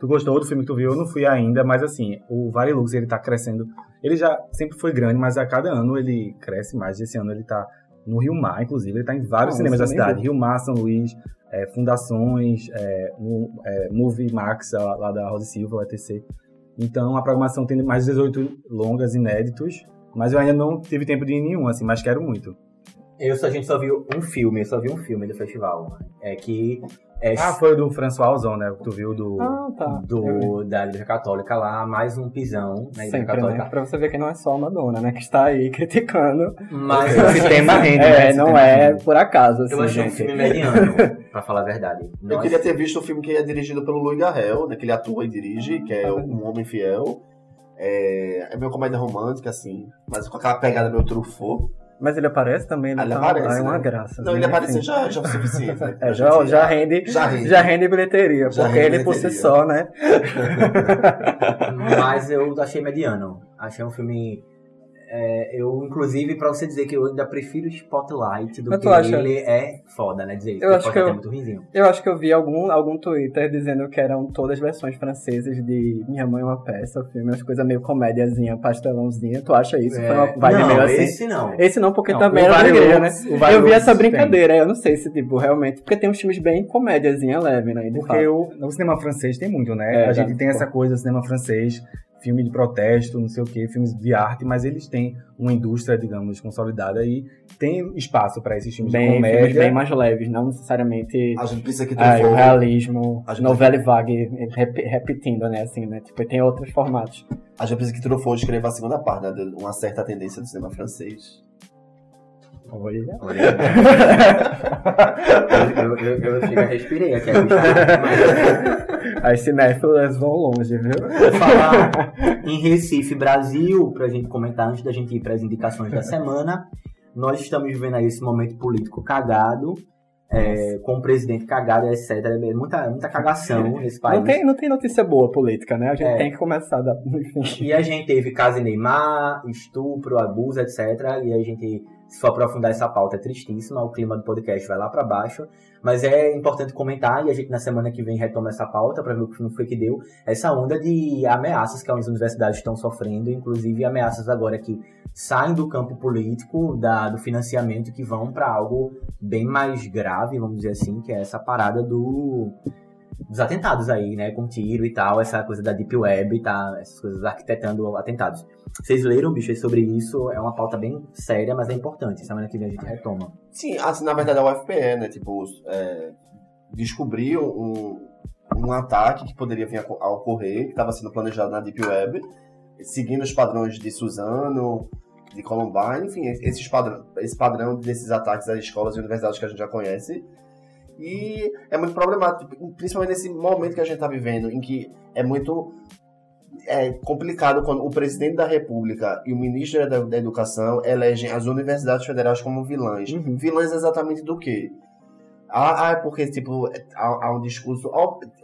Tu gostou do filme que tu viu? Eu não fui ainda, mas assim, o Varilux, ele tá crescendo. Ele já sempre foi grande, mas a cada ano ele cresce mais. Esse ano ele tá no Rio Mar, inclusive. Ele tá em vários cinemas da cidade. vi. Rio Mar, São Luís, é, Fundações, é, no, é, Movie Max, lá lá da Rosa Silva, o ETC. Então a programação tem mais de 18 longas inéditos, mas eu ainda não tive tempo de ir em nenhum, assim, mas quero muito. Eu só, a gente só viu um filme, eu só vi um filme do festival. É que é Ah, foi o do François Ozon, né? Que tu viu do. Ah, tá. do, da Igreja Católica lá, mais um pisão na Igreja Sempre, Católica. né? Pra você ver que não é só a Madonna, né? Que está aí criticando. Mas <laughs> Esse tema rende, né? É, Esse não tema é rende. por acaso, assim, Eu achei um gente. filme mediano, <laughs> pra falar a verdade. Eu queria ter visto o filme que é dirigido pelo Louis Garrel, né, que ele atua e dirige, que é Um Homem Fiel. É, é meio comédia romântica, assim, mas com aquela pegada meio truffaut. Mas ele aparece também, ele, Ele tá- aparece, ah, é uma né? graça. Não, né? ele apareceu Enfim. já, já é o suficiente. Né? <laughs> É, já, já, rende, já rende. já rende bilheteria, Já porque rende ele por si só, né? <laughs> <laughs> Mas eu achei mediano. Achei um filme. É, eu, inclusive, pra você dizer que eu ainda prefiro Spotlight do que acha- ele é foda, né? Dizer isso. Eu acho Spotlight que eu- é muito ruimzinho. Eu acho que eu vi algum, algum Twitter dizendo que eram todas versões francesas de Minha Mãe é uma Peça, o filme, umas coisas meio comédiazinha, pastelãozinha. Tu acha isso? Foi uma vibe É, não, meio assim? esse não. Esse não, porque Não, também o era igreja, né? O Eu vi essa tem. brincadeira, eu não sei se, tipo, realmente. Porque tem uns filmes bem comédiazinha leve, né? Porque o, o cinema francês tem muito, né? É, a gente já, tem pô. essa coisa, cinema francês, filme de protesto, não sei o quê, filmes de arte, mas eles têm uma indústria, digamos, consolidada e tem espaço para esses filmes de Bem, filmes comédia. bem mais leves, não necessariamente. A gente pensa que Ah, o Truffaut- realismo, A gente- novela vague, rep- repetindo, né, assim, né, tipo, tem outros formatos. A gente pensa que Truffaut escreva a segunda parte, né? de Uma certa tendência do cinema francês. Olha. Olha. eu, eu, eu, eu chego a respirei aqui. mas- As cinéfilas vão longe, viu? Vou falar em Recife, Brasil, pra gente comentar antes da gente ir para as indicações da semana. Nós estamos vivendo aí esse momento político cagado, é, com o presidente cagado, etc. É Muita, muita cagação nesse país. Não tem, não tem notícia boa política, né? A gente É. tem que começar da. <laughs> E a gente teve caso em Neymar, estupro, abuso, etc. E a gente, se for aprofundar essa pauta, é tristíssima. O clima do podcast vai lá pra baixo. Mas é importante comentar, e a gente na semana que vem retoma essa pauta pra ver o que foi que deu. Essa onda de ameaças que as universidades estão sofrendo, inclusive ameaças agora que saem do campo político, da, do financiamento, que vão pra algo bem mais grave, vamos dizer assim, que é essa parada do dos atentados aí, né? Com tiro e tal, essa coisa da Deep Web, tá? Essas coisas arquitetando atentados. Vocês leram, bicho, sobre isso? É uma pauta bem séria, mas é importante. Semana que vem a gente retoma. Sim, assim, na verdade é o FPE, né? Tipo, é, descobriu um, um ataque que poderia vir a, a ocorrer, que estava sendo planejado na Deep Web, seguindo os padrões de Suzano, de Columbine, enfim, esses padrão, esse padrão desses ataques às escolas e universidades que a gente já conhece. E é muito problemático, principalmente nesse momento que a gente está vivendo, em que é muito é complicado quando o presidente da República e o ministro da, da Educação elegem as universidades federais como vilãs. Uhum. Vilãs exatamente do quê? Ah, ah, é porque tipo, há, há um discurso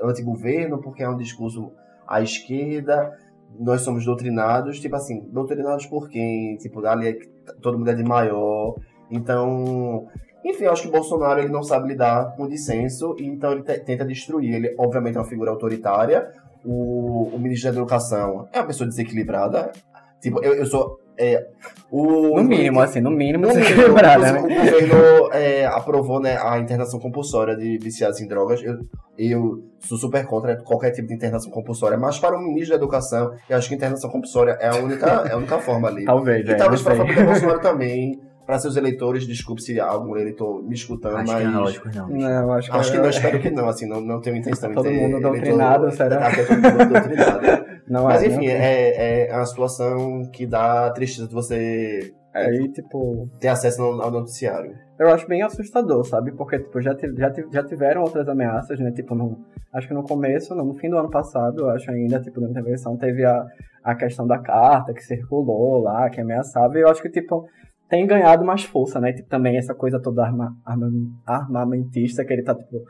anti-governo, porque há um discurso à esquerda, nós somos doutrinados, tipo assim, doutrinados por quem? Tipo, ali é- todo mundo é de maior. Então, enfim, eu acho que Bolsonaro ele não sabe lidar com dissenso, então ele te- tenta destruir. Ele, obviamente, é uma figura autoritária. O, o ministro da Educação é uma pessoa desequilibrada. Tipo, eu, eu sou. É, o, No mínimo, assim, no mínimo, no mínimo, né? o governo é, aprovou né, a internação compulsória de viciados em drogas. Eu, eu sou super contra qualquer tipo de internação compulsória, mas para o ministro da Educação, eu acho que internação compulsória é a única, é a única forma ali. Talvez, E é, talvez para a família Bolsonaro também, para seus eleitores, desculpe se algum eleitor me escutando, Acho mas. que não, lógico não. bicho. Não, acho que, Acho que não, espero que não, assim, não, não tenho intenção de Todo mundo doutrinado, será? Até todo mundo doutrinado. <laughs> Não, Mas é, enfim, não. é, é uma situação que dá tristeza de você Aí, tipo, ter acesso ao ao noticiário. eu acho bem assustador, sabe? Porque, tipo, já, já, já tiveram outras ameaças, né? Tipo, no, acho que no começo, no, no fim do ano passado, eu acho ainda, tipo, na intervenção, teve a, a questão da carta que circulou lá, que ameaçava, e eu acho que, tipo, tem ganhado mais força, né? Tipo, também essa coisa toda arma, arma, armamentista que ele tá, tipo,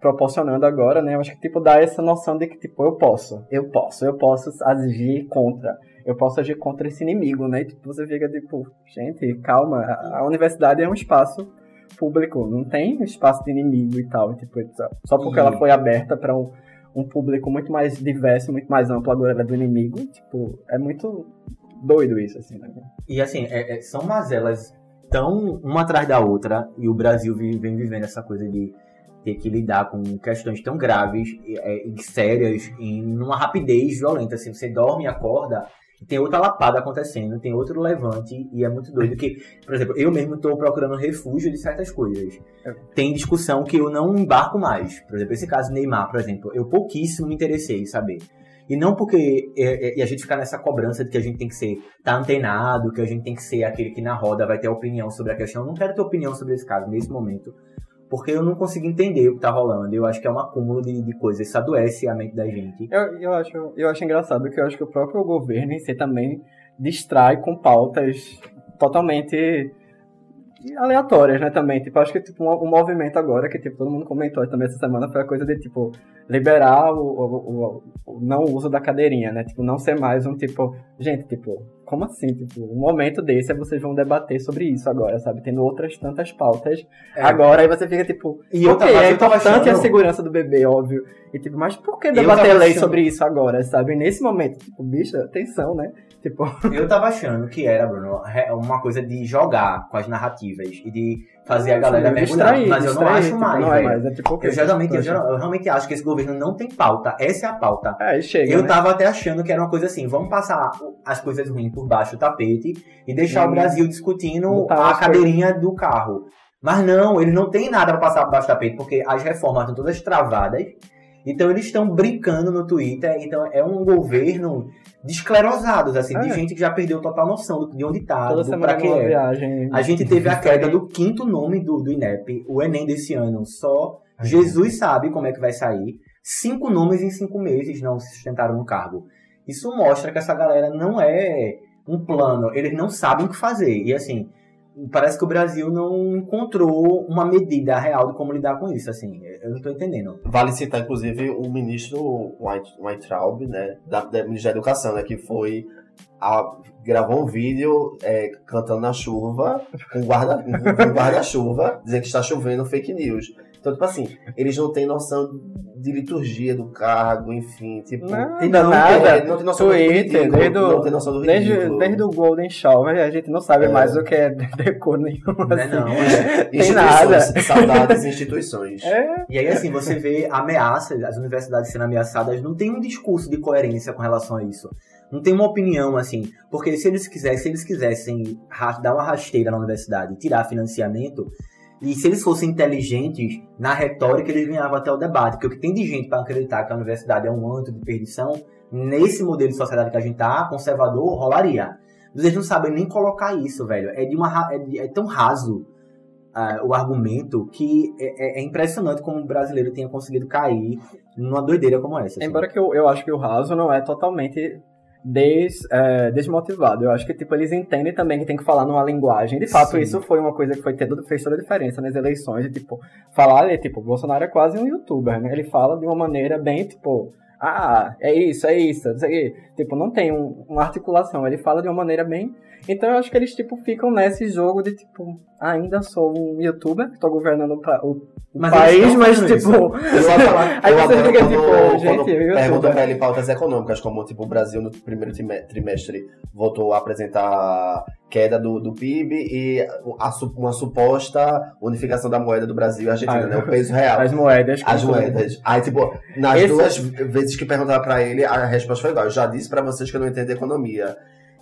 proporcionando agora, né? Eu acho que, tipo, dá essa noção de que, tipo, eu posso, eu posso, eu posso agir contra, eu posso agir contra esse inimigo, né? E, tipo, você fica, tipo, gente, calma, a, a universidade é um espaço público, não tem espaço de inimigo e tal, e, tipo, só- porque E- ela foi aberta para um, um público muito mais diverso, muito mais amplo, agora ela é do inimigo, tipo, é muito doido isso, assim, né? E assim, é- é- são mazelas tão uma atrás da outra, e o Brasil vi- vem vivendo essa coisa de ter que lidar com questões tão graves e, é, e sérias em numa rapidez violenta. Assim, você dorme e acorda, tem outra lapada acontecendo, tem outro levante, e é muito doido que, por exemplo, eu mesmo estou procurando refúgio de certas coisas. Tem discussão que eu não embarco mais. Por exemplo, esse caso Neymar, por exemplo, eu pouquíssimo me interessei em saber. E não porque é, é, e a gente ficar nessa cobrança de que a gente tem que ser tá antenado, que a gente tem que ser aquele que na roda vai ter opinião sobre a questão. Eu não quero ter opinião sobre esse caso nesse momento, porque eu não consigo entender o que tá rolando. Eu acho que é um acúmulo de, de coisas, isso adoece a mente da gente. Eu, eu, acho, eu acho engraçado que eu acho que o próprio governo em si também distrai com pautas totalmente aleatórias, né, também. Tipo, acho que tipo, um, um movimento agora, que tipo, todo mundo comentou também essa semana, foi a coisa de, tipo, liberar o, o, o- o não uso da cadeirinha, né? Tipo, não ser mais um tipo. Gente, tipo, como assim? Tipo, um momento desse é vocês vão debater sobre isso agora, sabe? Tendo outras tantas pautas. É. Agora aí você fica tipo. E ok, coisa, é tava importante a segurança do bebê, óbvio. E tipo, mas por que debater tava lei achando- sobre isso agora, sabe? Nesse momento, tipo, bicha, atenção, né? Tipo, Eu tava achando que era, Bruno, uma coisa de jogar com as narrativas e de fazer a galera mergulhar. distrair, Mas eu não acho tipo, mais, não é mais, é tipo, Eu, geralmente, eu, eu realmente acho que esse governo não tem pauta. Essa é a pauta. Aí chega. Eu né? tava até achando que era uma coisa assim, vamos passar as coisas ruins por baixo do tapete e deixar Hum. o Brasil discutindo Botar a as cadeirinha do carro. Mas não, eles não tem nada pra passar por baixo do tapete, porque as reformas estão todas travadas. Então eles estão brincando no Twitter. Então é um governo desclerosados, assim, de É. gente que já perdeu total noção de onde tá, Toda do pra que é. viagem. A gente teve a queda do quinto nome do, do INEP, o Enem desse ano. Só Jesus sabe como é que vai sair. Cinco nomes em cinco meses não se sustentaram no cargo. Isso mostra que essa galera não é um plano, eles não sabem o que fazer. E assim, parece que o Brasil não encontrou uma medida real de como lidar com isso. Assim, eu não tô entendendo. Vale citar, inclusive, o ministro Weintraub, né, da, da da Educação, né, que foi a- gravou um vídeo é, cantando na chuva, com guarda- <laughs> com guarda-chuva, dizendo que está chovendo fake news. Então, tipo assim, eles não têm noção de liturgia do cargo, enfim, tipo... Nada, não, nada. é, não tem noção Twitter, do ridículo, desde não tem noção do Desde, ridículo. desde o Golden Shower, a gente não sabe É. mais o que é decor nenhum. Não é assim. não, é. <laughs> Tem nada. Instituições, saudades instituições. É, E aí, assim, você vê ameaças, as universidades sendo ameaçadas, não tem um discurso de coerência com relação a isso. Não tem uma opinião, assim, porque se eles quisessem, se eles quisessem dar uma rasteira na universidade, tirar financiamento, e se eles fossem inteligentes na retórica, eles ganhavam até o debate. Porque o que tem de gente para acreditar que a universidade é um manto de perdição, nesse modelo de sociedade que a gente tá, conservador, rolaria. Mas eles não sabem nem colocar isso, velho. É, de uma, é, de- é tão raso ah, o argumento que é, é- é impressionante como o brasileiro tenha conseguido cair numa doideira como essa. assim. embora que eu, eu acho que o raso não é totalmente des, é, desmotivado. Eu acho que tipo, eles entendem também que tem que falar numa linguagem. De fato, Sim. isso foi uma coisa que foi tendo, fez toda a diferença nas eleições. De, tipo, falar, ele, tipo, Bolsonaro é quase um youtuber, né? Ele fala de uma maneira bem, tipo, ah, é isso, é isso, não sei o quê. Tipo, não tem um- uma articulação. Ele fala de uma maneira bem. Então eu acho que eles, tipo, ficam nesse jogo de, tipo, ainda sou um youtuber, tô governando pra- o, Mas país, mas, tipo. <laughs> Eu adoro, Aí eu você fica quando- tipo, quando gente, eu perguntam sou- pra ele pautas econômicas, como tipo, o Brasil no primeiro trimestre voltou a apresentar queda do, do PIB e a uma suposta unificação da moeda do Brasil e Argentina, Ah, né? O <laughs> peso real. As moedas. As moedas. Aí, tipo, nas Esse- duas vezes que perguntaram pra ele, a resposta foi igual. Eu já disse pra vocês que eu não entendo economia.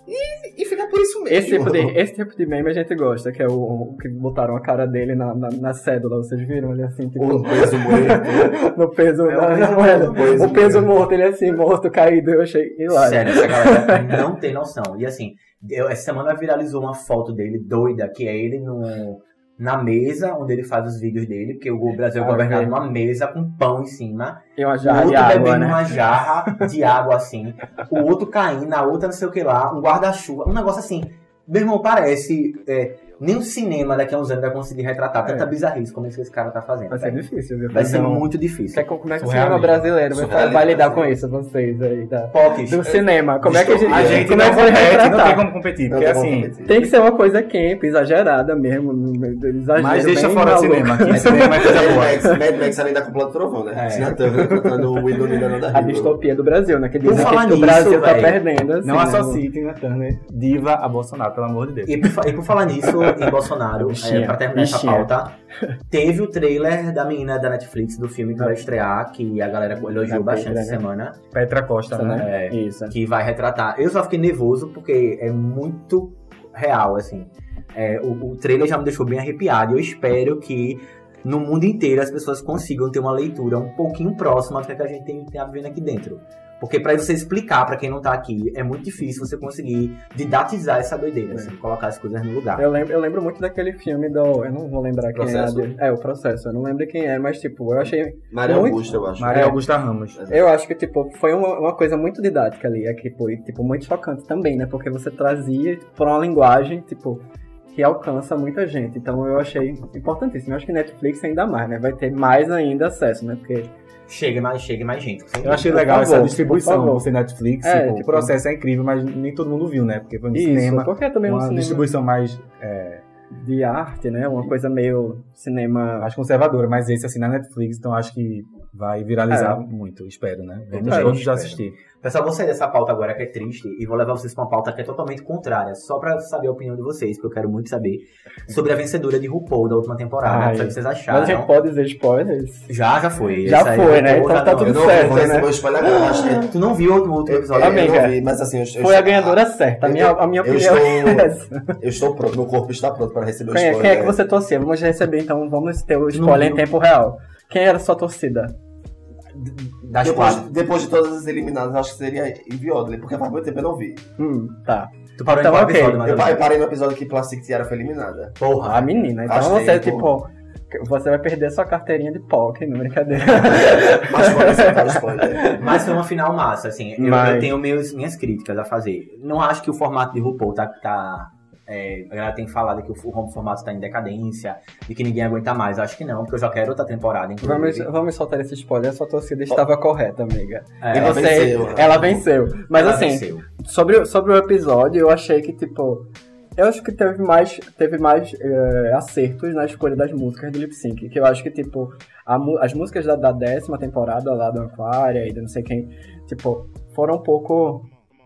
E, e fica por isso mesmo. Esse tipo, de, <laughs> esse tipo de meme a gente gosta, que é o, o que botaram a cara dele na, na, na cédula, vocês viram ele assim, tipo, O peso morto. <laughs> no peso É o da peso moeda. o peso morto. morto, ele assim, morto, caído, eu achei hilário. Sério, essa galera <laughs> não tem noção. E assim, eu- essa semana viralizou uma foto dele doida, que é ele no, na mesa onde ele faz os vídeos dele, porque o Brasil é Ah, governado numa mesa com pão em cima. E uma jarra de outro água, bebendo né? uma jarra de <laughs> água assim. O outro caindo, a outra não sei o que lá, um guarda-chuva. Um negócio assim. Meu irmão, parece. é, nem o cinema daqui a uns anos vai conseguir retratar tanta É. bizarrice como isso que esse cara tá fazendo. Vai ser velho. difícil, viu? Vai ser muito difícil. Que- Como é que o cinema brasileiro vai, vai lidar com isso, vocês aí? Da, Pocs, do cinema. Como é que a gente, A gente como não é que vai compete, não tem retratar? como competir, Não porque tem como assim... competir. Tem que ser uma coisa camp, exagerada mesmo. Exagero Mas deixa fora do maluco. cinema, que cinema é coisa Mad boa. Max, Mad Max além da cúpula do trovão, né? É. Cantando o da A distopia do Brasil, né? Que falar que o Brasil tá perdendo. Assim, Não né? associe Tina Turner diva a Bolsonaro, pelo amor de Deus. E por falar nisso, em Bolsonaro, é, pra terminar essa bichinha. pauta, <laughs> teve o trailer da menina da Netflix, do filme que vai estrear, que a galera elogiou Da bastante Petra, essa né? semana, Petra Costa, né? né? É. Isso. que vai retratar. Eu só fiquei nervoso porque é muito real, assim. É, o, o trailer já me deixou bem arrepiado e eu espero que no mundo inteiro as pessoas consigam ter uma leitura um pouquinho próxima do que a gente tem, tem vivendo aqui dentro. Porque pra você explicar pra quem não tá aqui, é muito difícil você conseguir didatizar essa doideira, assim, colocar as coisas no lugar. Eu lembro, eu lembro muito daquele filme do. Eu não vou lembrar quem Processo? é. É, o processo. Eu não lembro quem é, mas tipo, eu achei. Maria Muito- Augusta, eu acho. Maria É. Augusta Ramos. Eu acho que, tipo, foi uma, uma coisa muito didática ali. É que foi, tipo, muito chocante também, né? Porque você trazia tipo, pra uma linguagem, tipo. Que alcança muita gente. Então eu achei importantíssimo. Eu acho que Netflix ainda mais, né? Vai ter mais ainda acesso, né? Porque Chega mais, chega mais gente. Eu achei Por legal favor, essa distribuição você Netflix. É, tipo, tipo- o processo é incrível, mas nem todo mundo viu, né? Porque foi no isso, cinema. porque também é um uma cinema distribuição mais, é, de arte, né? Uma coisa meio cinema. mais conservadora, mas esse assim na Netflix, então acho que vai viralizar É. muito, espero, né? Vamos também todos já assistir. Pessoal, vou sair dessa pauta agora que é triste e vou levar vocês pra uma pauta que é totalmente contrária, só pra saber a opinião de vocês, porque eu quero muito saber sobre a vencedora de RuPaul da última temporada. Ai. o que vocês Mas acharam? a gente pode dizer spoilers. Já, já foi. Já Esse aí, foi, né? Então já tá não. tudo Eu não certo, vou né? spoiler eu que- Tu não viu o último Eu, episódio? eu, eu Amiga, não vi, mas assim, eu, eu Foi a ganhadora certa. A minha, a minha eu opinião estou- é essa. Eu estou pronto, meu corpo está pronto para receber o é, spoiler. quem é que você torcia? Vamos receber então, vamos ter o spoiler em tempo real. Quem era a sua torcida? Das Depois, quatro. depois de todas as eliminadas, acho que seria Ivy Odley, porque faz muito tempo eu não vi. Hum, tá. Tu parou Então, em qual ok. episódio, mais Eu, eu parei no episódio que Plastic Tiara foi eliminada. Porra. A menina. Então Faz você, tempo. tipo, você vai perder sua carteirinha de POC, não brincadeira. <laughs> Mas spoiler. Mas foi uma final massa, assim. Eu, Mas- eu tenho meus, minhas críticas a fazer. Não acho que o formato de RuPaul tá. tá é, a galera tem falado que o o formato tá em decadência e que ninguém aguenta mais. Acho que não, porque eu já quero outra temporada, inclusive. Vamos, vamos soltar esse spoiler. A sua torcida estava correta, amiga. É, e ela você, venceu. ela venceu. Mas ela assim, venceu. sobre, o- sobre o episódio, eu achei que, tipo. Eu acho que teve mais, teve mais eh, acertos na escolha das músicas do lip sync. Que eu acho que, tipo, a as músicas da, da décima temporada lá do Aquaria e do não sei quem, tipo, foram um pouco.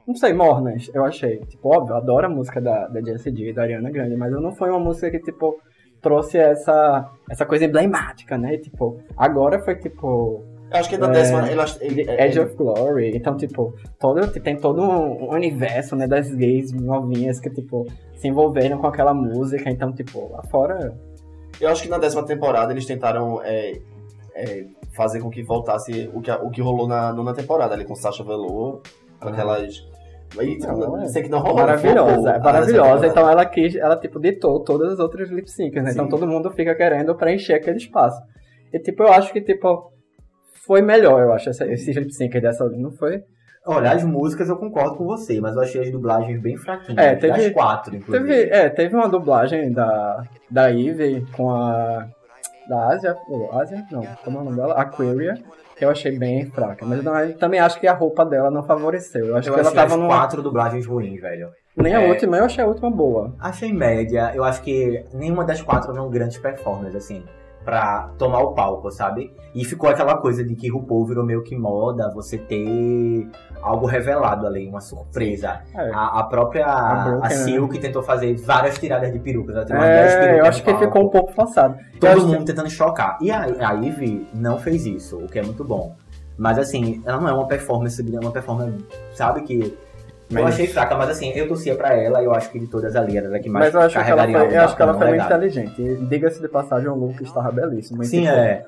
Não sei, mornas, eu achei. Tipo, óbvio, eu adoro a música da, da Jessie J e da Ariana Grande, mas não foi uma música que, tipo, trouxe essa, essa coisa emblemática, né? Tipo, agora foi, tipo, Eu acho que na É, décima. Ele, ele, ele, Edge of Glory. Então, tipo, todo, tem todo um universo, né, das gays novinhas que, tipo, se envolveram com aquela música. Então, tipo, lá fora. eu acho que na décima temporada eles tentaram é, é, fazer com que voltasse o que, o que rolou na nona temporada ali com Sasha Velour, com aquelas. Aí, Não, é. sei que não rolou. maravilhosa, é maravilhosa. temporada. Então, ela quis, ela, tipo, ditou todas as outras lip syncs, né? Então, todo mundo fica querendo preencher aquele espaço. E, tipo, eu acho que, tipo, foi melhor, eu acho, essa, esses lip syncs dessa. Não foi? Olha, as músicas eu concordo com você, mas eu achei as dublagens bem fraquinhas. É, teve- Das quatro, inclusive. Teve, é, teve uma dublagem da, da Eve com a. Da Ásia. ou Ásia? Não, como é o nome dela? Aquaria, que eu achei bem fraca. Mas eu não- também acho que a roupa dela não favoreceu. Eu acho eu que ela tava numa. quatro dublagens ruins, velho. Nem a É. última, eu achei a última boa. Achei média. Eu acho que nenhuma das quatro eram grandes performances, assim, pra tomar o palco, sabe? E ficou aquela coisa de que RuPaul virou meio que moda, você ter algo revelado ali, uma surpresa. É. A, a própria A né? Silk tentou fazer várias tiradas de perucas. Ela tirou umas 10 É, perucas eu acho que ficou um pouco forçado. Eu Todo mundo tentando chocar. E a, a Ivy não fez isso, o que é muito bom. Mas assim, ela não é uma performance, é uma performance, sabe, que eu Mas- achei fraca, mas assim, eu torcia pra ela e eu acho que de todas ali, era a que mais Mas eu acho que ela carregaria foi, eu acho que ela foi muito legado. inteligente. Diga-se de passagem, o look estava belíssimo. Sim, tipo, é.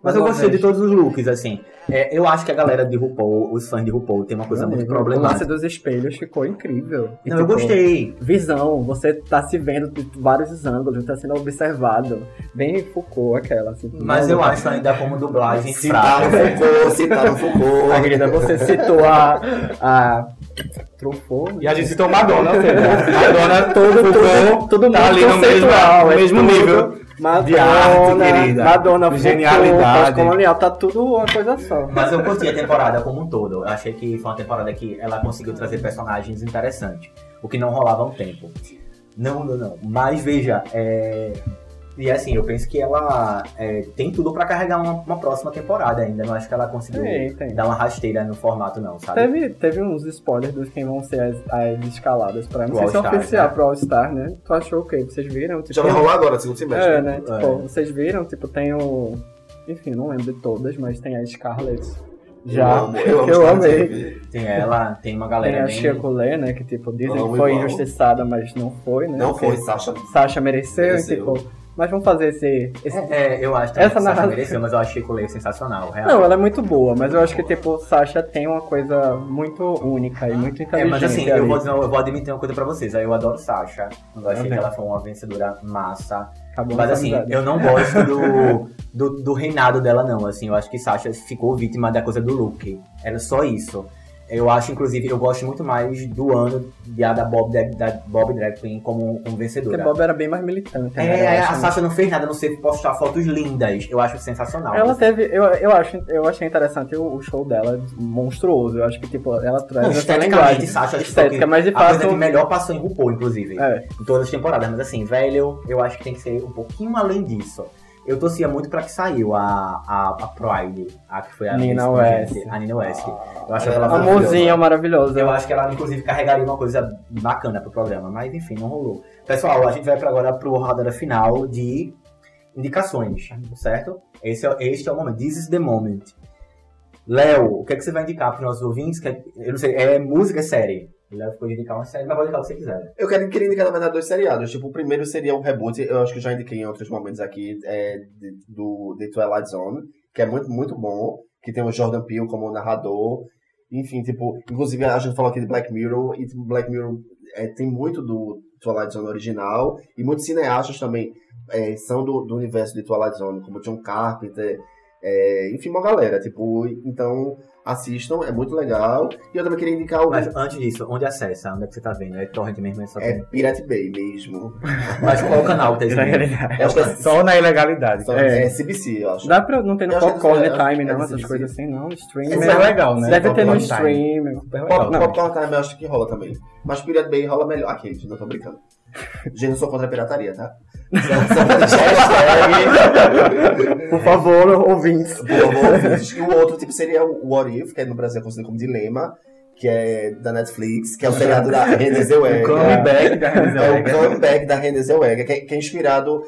Mas eu gostei de todos os looks, assim. É, eu acho que a galera de RuPaul, os fãs de RuPaul, tem uma coisa meu muito amigo, O lance problemática. dos espelhos ficou incrível. E, Não, eu tipo, gostei. visão, você tá se vendo de vários ângulos, tá sendo observado. Bem Foucault aquela, assim. Mas eu acho ainda como dublagem Citaram fraca. Foucault, citaram A Foucault. querida, você citou a. a Truffaut. E a gente citou Madonna, ou seja, <laughs> Madonna Tudo, tudo, tudo tá muito ali no mesmo- é mesmo tudo nível Madonna, de arte, querida. Madonna, De genialidade. Pós-colonial, tá tudo uma coisa só. Mas eu curti a temporada como um todo. Eu achei que foi uma temporada que ela conseguiu trazer personagens interessantes. O que não rolava há um tempo. Não, não, não. Mas veja, é... E assim, eu penso que ela é, tem tudo pra carregar uma, uma próxima temporada ainda. Não acho que ela conseguiu Tem, tem. dar uma rasteira no formato, não, sabe? Teve, teve uns spoilers dos quem vão ser as, as escaladas pra. Não sei se é oficial né? pro All-Star, né? Tu achou o quê? Vocês viram? Tipo, Já vai rolar agora, segundo semestre. É, né? Tipo, É. vocês viram? Tipo, tem o. Enfim, não lembro de todas, mas tem a Scarlett. Eu Já. amo, eu amo <laughs> eu Scarlett amei. Tem ela, tem uma Tem galera a bem... Né? Que tipo, dizem que foi igual. injustiçada, mas não foi, né? Não Porque foi, Sasha. Sasha mereceu, Mereceu. e tipo. Mas vamos fazer esse. esse- É, é, eu acho também Essa que narrativa- mereceu, mas eu achei o Leia sensacional, real. Não, ela é muito boa, mas eu acho que, tipo, Sasha tem uma coisa muito única e muito É, inteligente. mas assim, ali. eu vou, eu vou admitir uma coisa pra vocês. Eu adoro Sasha. Eu achei Também. que ela foi uma vencedora massa. Acabou Mas assim, amizade. eu não gosto do, <laughs> do, do reinado dela, não. Assim, eu acho que Sasha ficou vítima da coisa do look. Era só isso. Eu acho, inclusive, eu gosto muito mais do ano de a da Bob, da, da Bob Drag Queen como, como vencedora. Porque Bob era bem mais militante. né? É, a. Sasha não fez nada, a não ser postar fotos lindas. Eu acho sensacional. Ela teve, eu, eu, acho, eu achei interessante o, o show dela, monstruoso. Eu acho que, tipo, ela traz Não, esteticamente. Sasha, Estética, mas de a coisa fato. que melhor passou em RuPaul, inclusive. É, Em todas as temporadas. Mas assim, velho, eu acho que tem que ser um pouquinho além disso. Eu torcia muito pra que saiu a, a, a Pride, a que foi a Nina West. A Nina West. Ah, Eu acho ela maravilhosa. amorzinha maravilhosa. Eu acho que ela, inclusive, carregaria uma coisa bacana pro programa, mas enfim, não rolou. Pessoal, a gente vai pra agora pro rodada final de indicações, certo? Esse é, este é o momento. This is the moment. Léo, o que, é que você vai indicar pros nossos ouvintes? Que é- eu não sei, é música, é série? Léo ficou indicar uma série, mas pode indicar o que você quiser. Eu quero, queria indicar, na verdade, dois seriados. Tipo, o primeiro seria um reboot, eu acho que já indiquei em outros momentos aqui, é, de, do The Twilight Zone, que é muito, muito bom, que tem o Jordan Peele como narrador. Enfim, tipo, inclusive a gente falou aqui de Black Mirror, e tipo, Black Mirror é, tem muito do Twilight Zone original, e muitos cineastas também é, são do, do universo de Twilight Zone, como John Carpenter, é, enfim, uma galera, tipo, então assistam, é muito legal. E eu também queria indicar o. Mas antes disso, onde acessa? Onde é que você tá vendo? É torrent mesmo? É só É Pirate Bay mesmo. <laughs> Mas qual é o canal que tá Isso é que é, Só na ilegalidade. só- É. é CBC, eu acho. Dá pra não ter no popcorn é- time, é não, essas coisas assim, não. Stream. É legal, né? Deve ter no time. stream. Popcorn Time eu acho que rola também. Mas Pirate Bay rola melhor. Aqueles, não tô brincando. Gente, eu sou contra a pirataria, tá? Hashtag. Por favor, ouvintes. Por favor, ouvintes. E o outro tipo seria o What If, que é no Brasil é conhecido como Dilema, que é da Netflix, que é o seriado da Renée O Zellweger. comeback da É o Renée comeback da Renée Zellweger, que é, que é inspirado...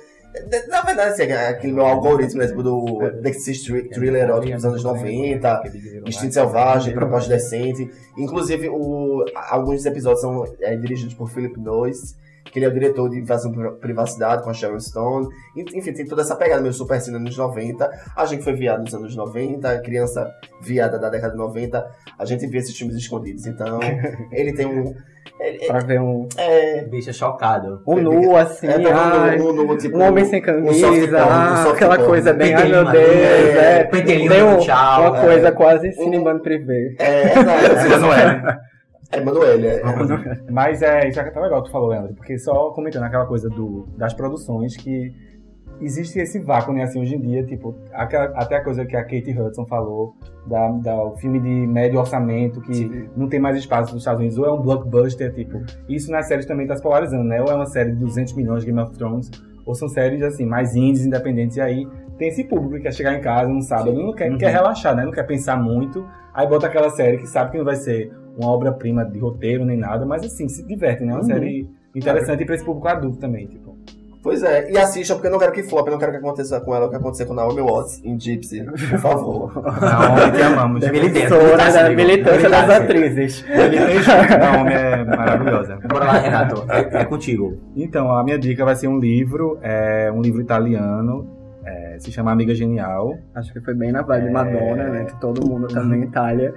Na verdade, assim, é aquele meu algoritmo, né, tipo, do Dexys Thriller erótico dos anos 90, Instinto Selvagem, Proposta Decente. Inclusive, o, alguns dos episódios são é, dirigidos por Philip Noyce, que ele é o diretor de Invasão Pri- Privacidade com a Sharon Stone. En- Enfim, tem toda essa pegada meio super cine nos anos 90. A gente foi viado nos anos 90, criança viada da década de 90. A gente via esses filmes escondidos. Então, <laughs> ele tem um. ele- Pra ver um, É. Bicho chocado. um nu assim, é pra ai, um, um, um, tipo, um homem sem um camisa, porn, um ah, aquela coisa bem, ai meu Deus, é, um- no tchau, uma é. coisa quase cinema privê. É, exato. <laughs> Manoel. É Manoel, é. Mas é, isso é tão legal que tu falou, Leandro, porque só comentando aquela coisa do, das produções que existe esse vácuo, né, assim, hoje em dia, tipo, aquela, até a coisa que a Kate Hudson falou, da, da, o filme de médio orçamento, que não tem mais espaço nos Estados Unidos, ou é um blockbuster, tipo, isso nas séries também tá se polarizando, né, ou é uma série de 200 milhões, Game of Thrones, ou são séries, assim, mais indies, independentes, e aí tem esse público que quer chegar em casa no sábado, não quer, Uhum. quer relaxar, né, não quer pensar muito, aí bota aquela série que sabe que não vai ser uma obra-prima de roteiro nem nada, mas assim, se diverte, né? Uma Uhum. série interessante pra esse público adulto também, tipo. Pois é, e assista porque eu não quero que flop, eu não quero que aconteça com ela o que aconteceu com Naomi Watts em Gypsy, por favor. <laughs> Naomi, te amamos. Militância, Emissora militância, da amigo. militância das Militância. atrizes. Naomi é maravilhosa. Bora lá, Renato. É, é contigo. Então, a minha dica vai ser um livro, é um livro italiano, se chama Amiga Genial. Acho que foi bem na vibe É. Madonna, né? Que todo mundo também Itália.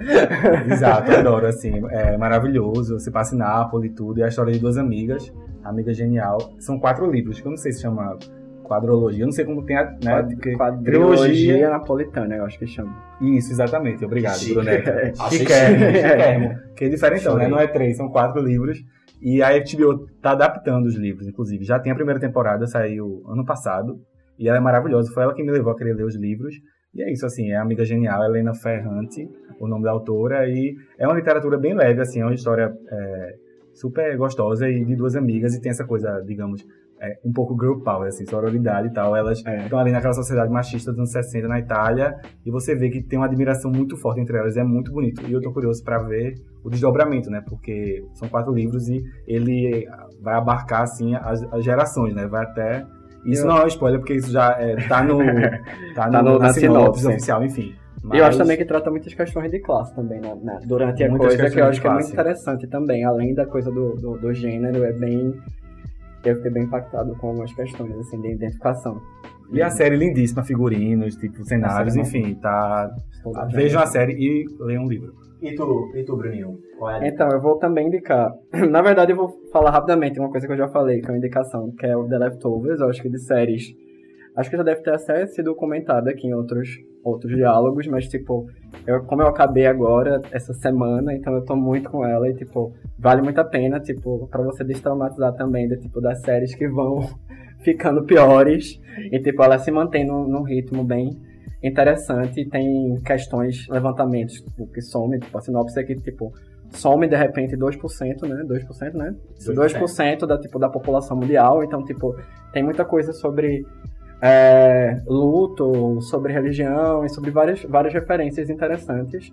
Exato, <laughs> adoro, assim, é maravilhoso. Você passa em Nápoles e tudo, e é a história de duas amigas, Amiga Genial. São quatro livros, que eu não sei se chama quadrologia, eu não sei como tem a, né, Quad- porque- Quadrilogia trilogia. napolitana, eu acho que chama. Isso, exatamente. Obrigado, Chique. Bruneta. Chiquérrimo, chiquérrimo. Que é <laughs> diferentão, né? Não é três, são quatro livros. E a HBO tá adaptando os livros, inclusive. Já tem a primeira temporada, saiu ano passado. E ela é maravilhosa. Foi ela que me levou a querer ler os livros. E é isso, assim, é amiga genial, Helena Ferrante, o nome da autora. E é uma literatura bem leve, assim, é uma história é, super gostosa e de duas amigas. E tem essa coisa, digamos, é, um pouco girl power, assim, sororidade e tal. Elas É. estão ali naquela sociedade machista dos anos 60 na Itália. E você vê que tem uma admiração muito forte entre elas. É muito bonito. E eu tô curioso para ver o desdobramento, né? Porque são quatro livros e ele vai abarcar, assim, as, as gerações, né? Vai até... Isso Eu- não é um spoiler, porque isso já é, tá no... <laughs> Tá, Tá no, no- na, na sinopse sinopse. oficial, enfim. E eu acho Mas- também que trata muitas questões de classe também, né? né, Durante a Muitas coisa, que eu acho que é muito interessante também. Além da coisa do, do, do gênero, é bem... Eu fiquei bem impactado com algumas questões, assim, de identificação. E a série lindíssima, figurinos, tipo, cenários, série enfim, tá... Vejam a série e leiam um livro. E tu, e tu, Bruninho? É Então, eu vou também indicar. <clears throat> Na verdade, eu vou falar rapidamente uma coisa que eu já falei, que é uma indicação, que é o The Leftovers, eu acho que de séries Acho que já deve ter até sido comentado aqui em outros, outros diálogos, mas, tipo, eu, como eu acabei agora, essa semana, então eu tô muito com ela e, tipo, vale muito a pena, tipo, pra você destraumatizar também, de, tipo, das séries que vão <laughs> ficando piores e, tipo, ela se mantém num ritmo bem interessante e tem questões, levantamentos, tipo, que some, tipo, a sinopse é que, tipo, some de repente 2%, né? 2%, né? 2%, 2% da, tipo, da população mundial, então, tipo, tem muita coisa sobre é, luto, sobre religião e sobre várias, várias referências interessantes.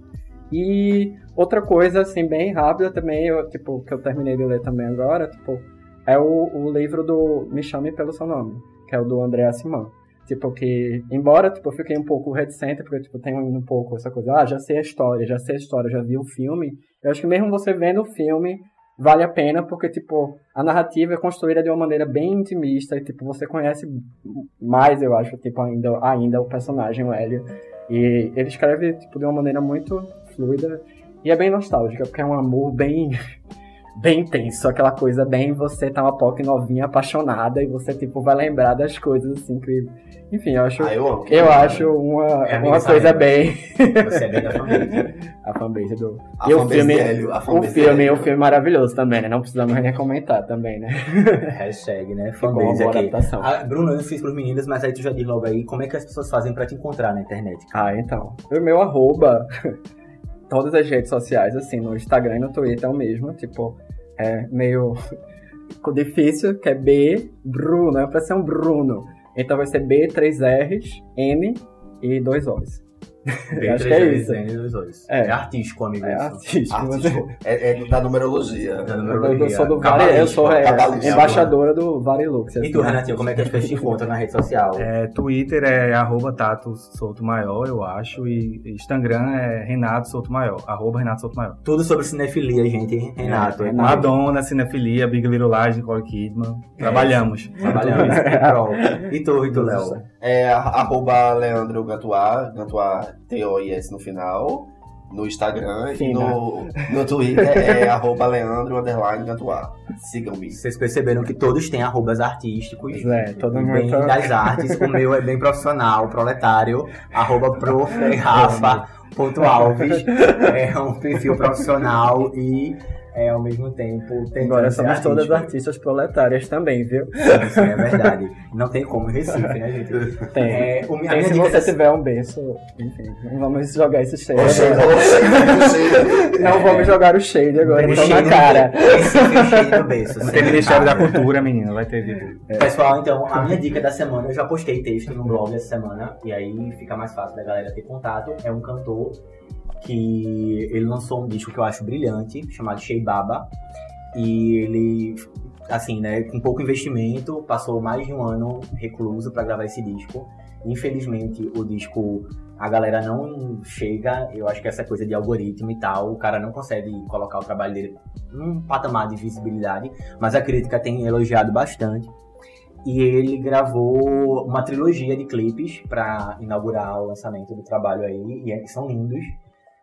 E outra coisa, assim, bem rápida também, eu, tipo, que eu terminei de ler também agora, tipo, é o, o livro do Me Chame Pelo Seu Nome, que é o do André Simão. Tipo, que, embora, tipo, eu fiquei um pouco reticente, porque, tipo, tem um pouco essa coisa, ah, já sei a história, já sei a história, já vi o filme. Eu acho que mesmo você vendo o filme, vale a pena, porque, tipo, a narrativa é construída de uma maneira bem intimista e, tipo, você conhece mais, eu acho, tipo, ainda, ainda o personagem, o Hélio. E ele escreve, tipo, de uma maneira muito fluida e é bem nostálgica, porque é um amor bem <laughs> bem intenso, aquela coisa bem você tá uma POC novinha, apaixonada, e você, tipo, vai lembrar das coisas, assim, que... Enfim, eu acho, Ah, eu amo. eu acho uma, É uma coisa bem... Você é bem da família. <laughs> a fanbase do... A e o fanbase filme, Hélio, a o fanbase de filme, Hélio. o filme maravilhoso também, né? Não precisamos nem comentar também, né? <laughs> Hashtag, né? Fanbase aqui. adaptação. Ah, Bruno, eu não fiz pros meninos, mas aí tu já diz logo aí como é que as pessoas fazem pra te encontrar na internet. Ah, então. O meu arroba, <laughs> todas as redes sociais, assim, no Instagram e no Twitter é o mesmo, tipo, é meio difícil, que é B, Bruno, é pra ser um Bruno. Então vai ser B, 3 R's, N e 2 O's. Bem Acho que é isso. É. É artístico, amigo. É artístico. Artístico. É, é da numerologia. Da Eu, eu numerologia. sou do. Vari, eu sou é, embaixadora do Varilux. E tu, Renatinho, como é que as pessoas te encontram na rede social? É, Twitter é arroba Tato Souto Maior, eu acho. E Instagram é Renato Souto Maior. Arroba Renato Souto Maior. Tudo sobre cinefilia, gente. Renato. É, é Madonna, Cinefilia, Big Little Lies, Nicole Kidman. Trabalhamos. Trabalhamos <laughs> em prol. E tu, e tu, Léo? É arroba Leandro T-O-I-S no final, no Instagram e Sim, no, no Twitter é <laughs> arroba Leandro underline Gantuá. Sigam-me. Vocês perceberam que todos têm arrobas artísticos. É, todo bem mundo- das artes. O meu é bem profissional, proletário. Arroba prof. Rafa. Ponto Alves. <laughs> É um perfil profissional e é, ao mesmo tempo tem Agora somos todas artistas proletárias também, viu? Isso é verdade. Não tem como Recife, né, gente? Tem. É, o, a Tem minha se dica você dessa- tiver um berço, enfim, não vamos jogar esse shade Oxê, agora. oxê, oxê. Não vamos jogar o shade agora, O então na cheiro do- cara. É do berço. Não sim. tem Ministério da Cultura, menina. Vai ter de tudo. Pessoal, então, a minha dica da semana, eu já postei texto no blog essa semana, e aí fica mais fácil da galera ter contato. É um cantor que ele lançou um disco que eu acho brilhante, chamado Shea Baba. E ele, assim, né, com pouco investimento, passou mais de um ano recluso pra gravar esse disco. Infelizmente, o disco, a galera não chega, eu acho que essa coisa de algoritmo e tal, o cara não consegue colocar o trabalho dele num patamar de visibilidade, mas a crítica tem elogiado bastante. E ele gravou uma trilogia de clipes para inaugurar o lançamento do trabalho aí, e é- são lindos.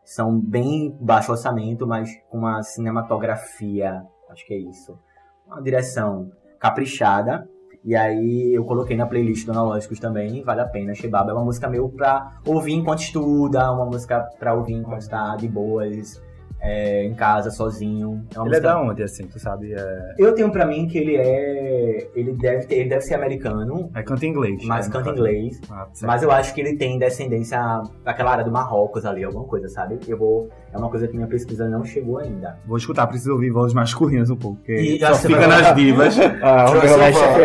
São bem baixo orçamento, mas com uma cinematografia, acho que é isso. Uma direção caprichada. E aí eu coloquei na playlist do Analógicos também, vale a pena. Shebaba é uma música meio pra ouvir enquanto estuda, uma música pra ouvir enquanto tá de boas, é, em casa, sozinho. É Ele é música da onde, assim, tu sabe? É, eu tenho pra mim que ele é. Ele deve, ter, ele deve ser americano, é canta em inglês. mas É, canta não inglês. Ah, certo. Mas eu acho que ele tem descendência daquela área do Marrocos ali, alguma coisa, sabe? Eu vou. É uma coisa que minha pesquisa não chegou ainda. Vou escutar, preciso ouvir vozes masculinas um pouco, porque E só fica vai- nas divas. Ah, o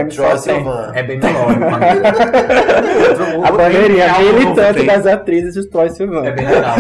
Troy. É bem amigo. <laughs> a bandeirinha militante das atrizes de Troy Sivan. É bem legal?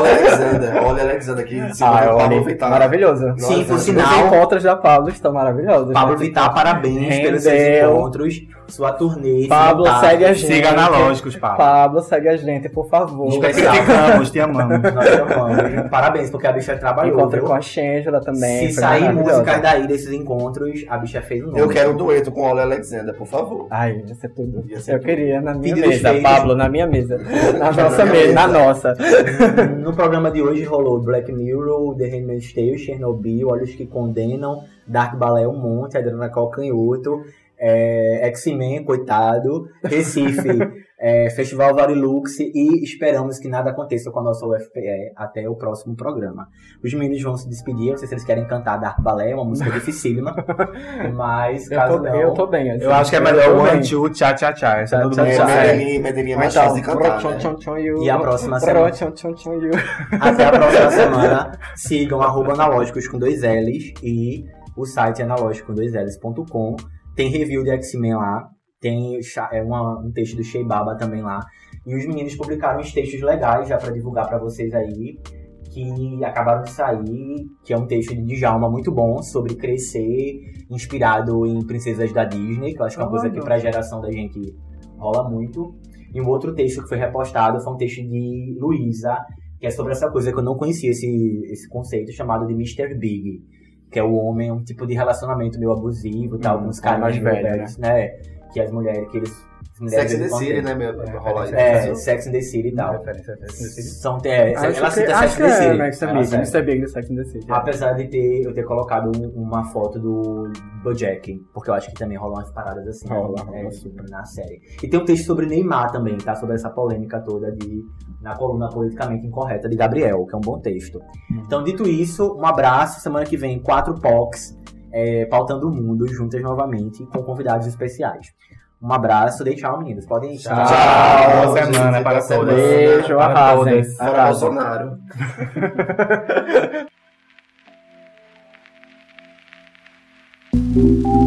Olha Alexander, olha Alexander aqui. Ah, segura eu o Pablo olhei, Vittar. maravilhoso. Sim, por sinal. Os encontros da Pablo estão maravilhosos. Pablo né? Vittar, parabéns pelos seus encontros, sua turnê. Pablo, esse segue a gente. Siga analógicos, Pablo. Pablo, segue a gente, por favor. Espera- Te amamos, te amamos. <laughs> Parabéns, porque a bicha trabalhou. Encontrei viu? com a Shangela também. Se sair músicas daí desses encontros, a bicha fez um nome. Eu quero um dueto com Olha Alexander, por favor. Ai, ia ser tudo. Ia ser Eu queria na minha Pedidos mesa, feitos. Pablo, na minha mesa. <laughs> Na nossa mesa, na nossa. No programa de hoje rolou Black Mirror, The Handmaid's Tale, Chernobyl, Olhos que Condenam, Dark Ballet Um Monte, Adriana Calcanhoto, é, X-Men, coitado, Recife, <laughs> é, Festival Varilux e esperamos que nada aconteça com a nossa UFPE até o próximo programa. Os meninos vão se despedir, não sei se eles querem cantar Dark Ballet, uma música dificílima, <laughs> mas Eu caso tô, não... eu tô bem. assim. Eu acho que é Eu melhor o. One, Two, Tchá, Tchá, Tchá. Essa Tchá, todo tchá, mundo tchá. consegue. Medellín, Medellín é mais Então, fácil de cantar, tchon, né? tchon, tchon. E a próxima semana? Tchon, tchon, tchon, you. Até a próxima semana. Sigam arroba analógicos com dois L's e o site analógico com dois L's.com. Tem review de X-Men lá. Tem é uma- um texto do Shea Baba também lá. E os meninos publicaram uns textos legais já pra divulgar pra vocês aí. Que acabaram de sair, que é um texto de Djalma muito bom sobre crescer, inspirado em princesas da Disney, que eu acho que é uma coisa que pra geração da gente rola muito. E um outro texto que foi repostado foi um texto de Luísa, que é sobre essa coisa que eu não conhecia esse, esse conceito chamado de Mr. Big, que é o homem, um tipo de relacionamento meio abusivo, tal, Hum, com os caras mais mais velho, velhos, né? Que as mulheres, que eles. Sex and the City, né, meu? Isso. É, Sex and the City e tal. São, é, Acho ela cita Sex and the é City. Mr. Ela Big. Mr. Big do Sex and the City. é. Apesar de ter, eu ter colocado um- uma foto do Bojack, porque eu acho que também rolam umas paradas assim Rola, né, rola, é, super. na série. E tem um texto sobre Neymar também, tá? Sobre essa polêmica toda de na coluna Politicamente Incorreta de Gabriel, que é um bom texto. Uhum. Então, dito isso, um abraço. Semana que vem, quatro POCs, é, pautando o mundo, juntas novamente, com convidados especiais. Um abraço, dei tchau, meninos. Podem ir. Tchau. Tchau, boa semana, para todos. Beijo, arrasem. Fora Bolsonaro. <laughs>